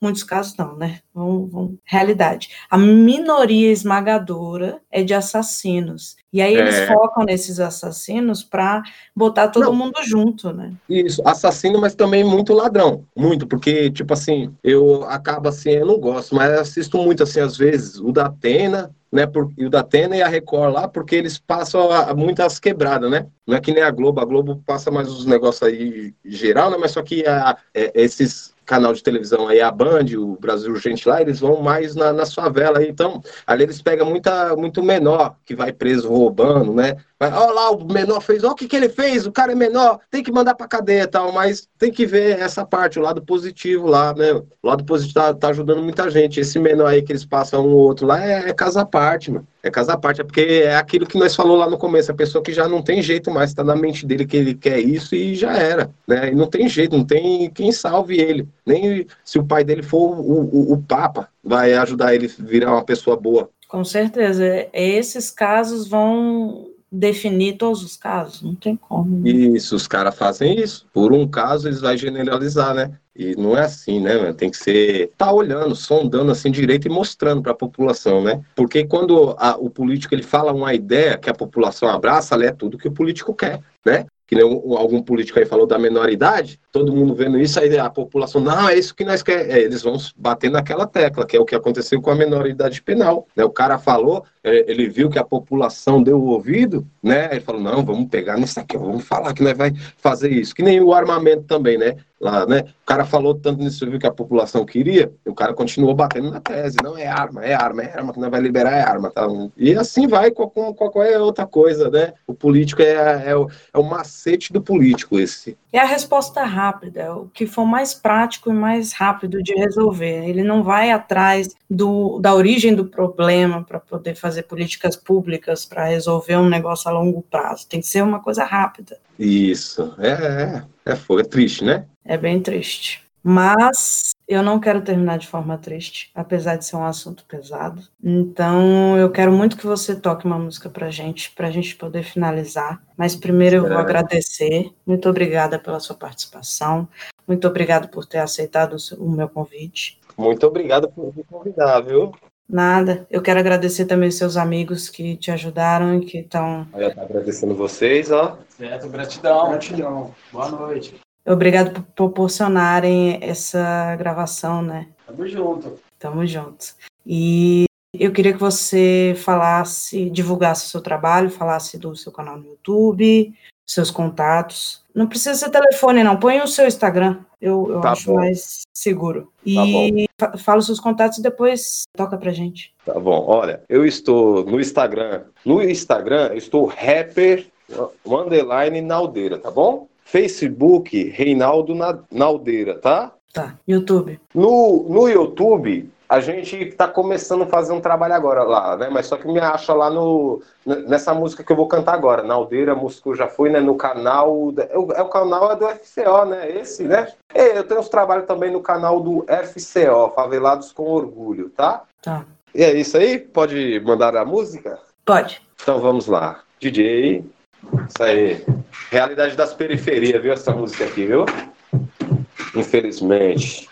muitos casos não, né? Vamos, vamos, realidade. A minoria esmagadora é de assassinos. E aí eles é. focam nesses assassinos para botar todo não. mundo junto, né? Isso, assassino, mas também muito ladrão. Muito, porque, tipo assim, eu acabo assim, eu não gosto, mas assisto muito assim, às vezes, o da Atena, né, por, e o da Atena e a Record lá, porque eles passam a, a muitas quebradas, né? Não é que nem a Globo, a Globo passa mais os negócios aí geral, né? Mas só que a, é, esses canal de televisão aí, a Band, o Brasil Urgente lá, eles vão mais na, na favela. Então, ali eles pegam muita, muito menor que vai preso roubando, né? Olha lá, o menor fez, olha o que, que ele fez, o cara é menor, tem que mandar pra cadeia e tal, mas tem que ver essa parte, o lado positivo lá, né? O lado positivo tá, tá ajudando muita gente. Esse menor aí que eles passam um ou outro lá é, é casa à parte, mano. É casa à parte, é porque é aquilo que nós falou lá no começo, a pessoa que já não tem jeito mais, tá na mente dele que ele quer isso e já era, né? E não tem jeito, não tem quem salve ele. Nem se o pai dele for o, o, o Papa, vai ajudar ele virar uma pessoa boa. Com certeza. Esses casos vão definir todos os casos, não tem como. Né? Isso, os caras fazem isso. Por um caso, eles vão generalizar, né? E não é assim, né? Tem que ser tá olhando, sondando assim direito e mostrando para a população, né? Porque quando a, o político ele fala uma ideia que a população abraça, ali é tudo que o político quer, né? que nem algum político aí falou da menoridade, todo mundo vendo isso, aí a população, não, é isso que nós queremos. É, eles vão bater naquela tecla, que é o que aconteceu com a menoridade penal. Né? O cara falou, ele viu que a população deu o ouvido, né? Ele falou, não, vamos pegar nisso aqui, vamos falar que nós vai fazer isso. Que nem o armamento também, né? Lá, né? O cara falou tanto nisso viu que a população queria, e o cara continuou batendo na tese. Não, é arma, é arma, é arma, que nós vai liberar é arma. Tá? E assim vai com, com, com qualquer outra coisa, né? O político é, é, o, é o macete do político esse. É a resposta rápida, é o que for mais prático e mais rápido de resolver. Ele não vai atrás do, da origem do problema para poder fazer políticas públicas para resolver um negócio a longo prazo. Tem que ser uma coisa rápida. Isso, é, é, é, é triste, né? É bem triste. Mas eu não quero terminar de forma triste, apesar de ser um assunto pesado. Então, eu quero muito que você toque uma música pra gente, pra gente poder finalizar. Mas primeiro eu vou agradecer. Muito obrigada pela sua participação. Muito obrigado por ter aceitado o meu convite. Muito obrigado por me convidar, viu? Nada. Eu quero agradecer também os seus amigos que te ajudaram e que estão. Eu estou agradecendo vocês, ó. Certo, gratidão. Gratidão. Boa noite. Obrigado por proporcionarem essa gravação, né? Tamo junto. Tamo junto. E eu queria que você falasse, divulgasse o seu trabalho, falasse do seu canal no YouTube, seus contatos. Não precisa ser telefone, não. Põe o seu Instagram. Eu, eu tá acho bom. mais seguro. E tá fala os seus contatos e depois toca pra gente. Tá bom. Olha, eu estou no Instagram. No Instagram, eu estou rapper underline Naldeira, tá bom? Facebook, Reinaldo Naldeira, tá? Tá. YouTube. No, no YouTube, a gente está começando a fazer um trabalho agora lá, né? Mas só que me acha lá no nessa música que eu vou cantar agora, Naldeira Músico já foi, né? No canal é o, é o canal é do FCO, né? Esse, né? E eu tenho uns trabalhos também no canal do FCO, Favelados com Orgulho, tá? Tá. E é isso aí? Pode mandar a música? Pode. Então vamos lá. DJ, isso aí. Realidade das periferias, viu? Essa música aqui, viu? Infelizmente.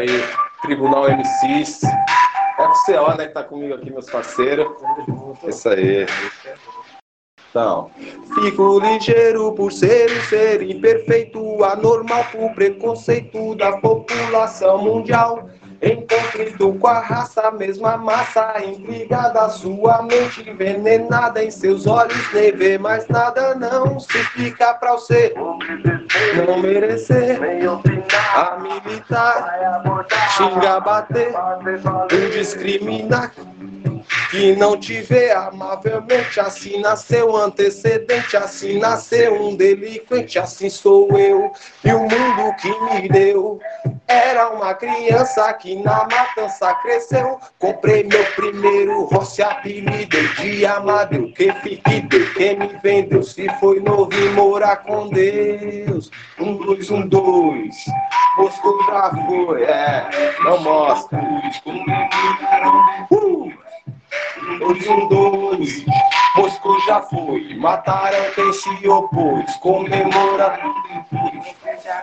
Aí, Tribunal MCs. FCO, né, que tá comigo aqui, meus parceiros. Isso aí. Então, fico ligeiro por ser um ser imperfeito, anormal por preconceito da população mundial. Em conflito com a raça, mesma massa, intrigada, sua mente envenenada, em seus olhos nem vê mais nada, não se fica pra você. Não merecer a militar, xinga, bater, indiscriminar que não te vê amavelmente. Assim nasceu antecedente, assim nasceu um delinquente, assim sou eu. E o mundo que me deu era uma criança que na matança cresceu. Comprei meu primeiro roça, apelidei de Amadeu. Quem fique deu, quem me vendeu, se foi novo e morar com Deus. Um, dois, um, dois. Moscou já foi, é, não mostra. Uh! Dois, um, dois. Moscou já foi, mataram quem se opôs, comemora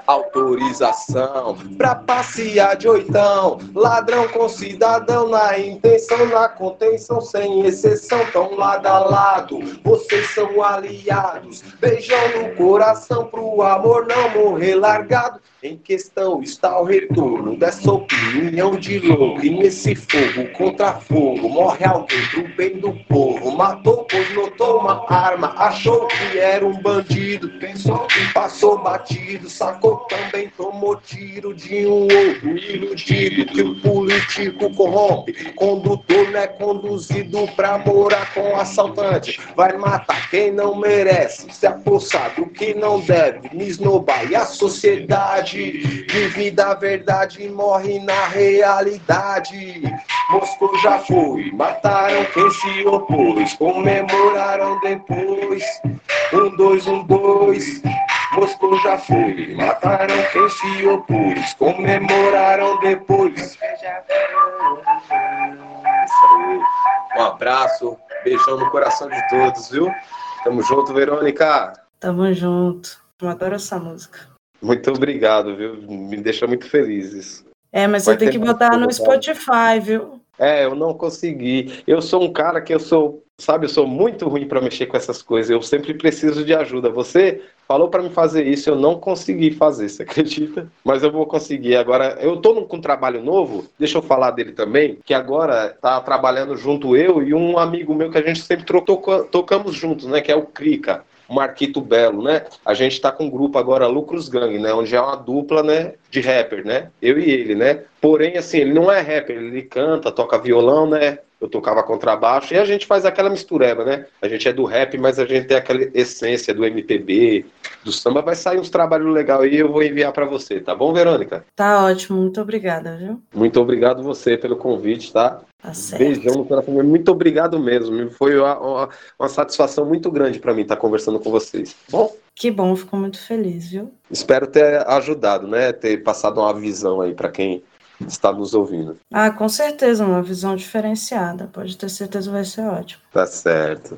autorização. Pra passear de oitão, ladrão com cidadão na intenção, na contenção, sem exceção, tão lado a lado, vocês são aliados, beijão no coração pro amor não morrer largado, em questão está o retorno dessa opinião de louco, e nesse fogo contra fogo, morre alguém pro bem do povo, matou pois notou uma arma, achou que era um bandido, pensou que passou batido, sacou também, tomou tiro de um outro iludido que o político corrompe. Condutor não é conduzido pra morar com assaltante, vai matar quem não merece, se apossar do que não deve, me esnobar. E a sociedade vive da verdade morre na realidade. Moscou já foi, mataram quem se opôs, comemoraram depois. Um, dois, um, dois. Moscou já foi, mataram quem se opôs, comemoraram depois. Um abraço, beijão no coração de todos, viu? Tamo junto, Verônica. Tamo junto. Eu adoro essa música. Muito obrigado, viu? Me deixa muito feliz isso. É, mas Vai você tem que botar no Spotify, viu? É, eu não consegui. Eu sou um cara que eu sou, sabe, eu sou muito ruim para mexer com essas coisas. Eu sempre preciso de ajuda. Você falou para me fazer isso, eu não consegui fazer, você acredita? Mas eu vou conseguir. Agora, eu tô num- com um trabalho novo, deixa eu falar dele também, que agora tá trabalhando junto eu e um amigo meu que a gente sempre tocamos juntos, né, que é o Crica. Marquito Belo, né? A gente tá com um grupo agora, Lucros Gang, né? Onde é uma dupla, né? De rapper, né? Eu e ele, né? Porém, assim, ele não é rapper, ele canta, toca violão, né? Eu tocava contrabaixo e a gente faz aquela mistureba, né? A gente é do rap, mas a gente tem aquela essência do MPB, do samba. Vai sair uns trabalhos legais aí, eu vou enviar para você, tá bom, Verônica? Tá ótimo, muito obrigada, viu? Muito obrigado você pelo convite, tá? Tá certo. Beijão no coração. Muito obrigado mesmo. Foi uma, uma- uma satisfação muito grande para mim estar conversando com vocês. Bom, Que bom, fico muito feliz, viu? espero ter ajudado, né? Ter passado uma visão aí para quem está nos ouvindo. Ah, com certeza, uma visão diferenciada. Pode ter certeza vai ser ótimo. Tá certo.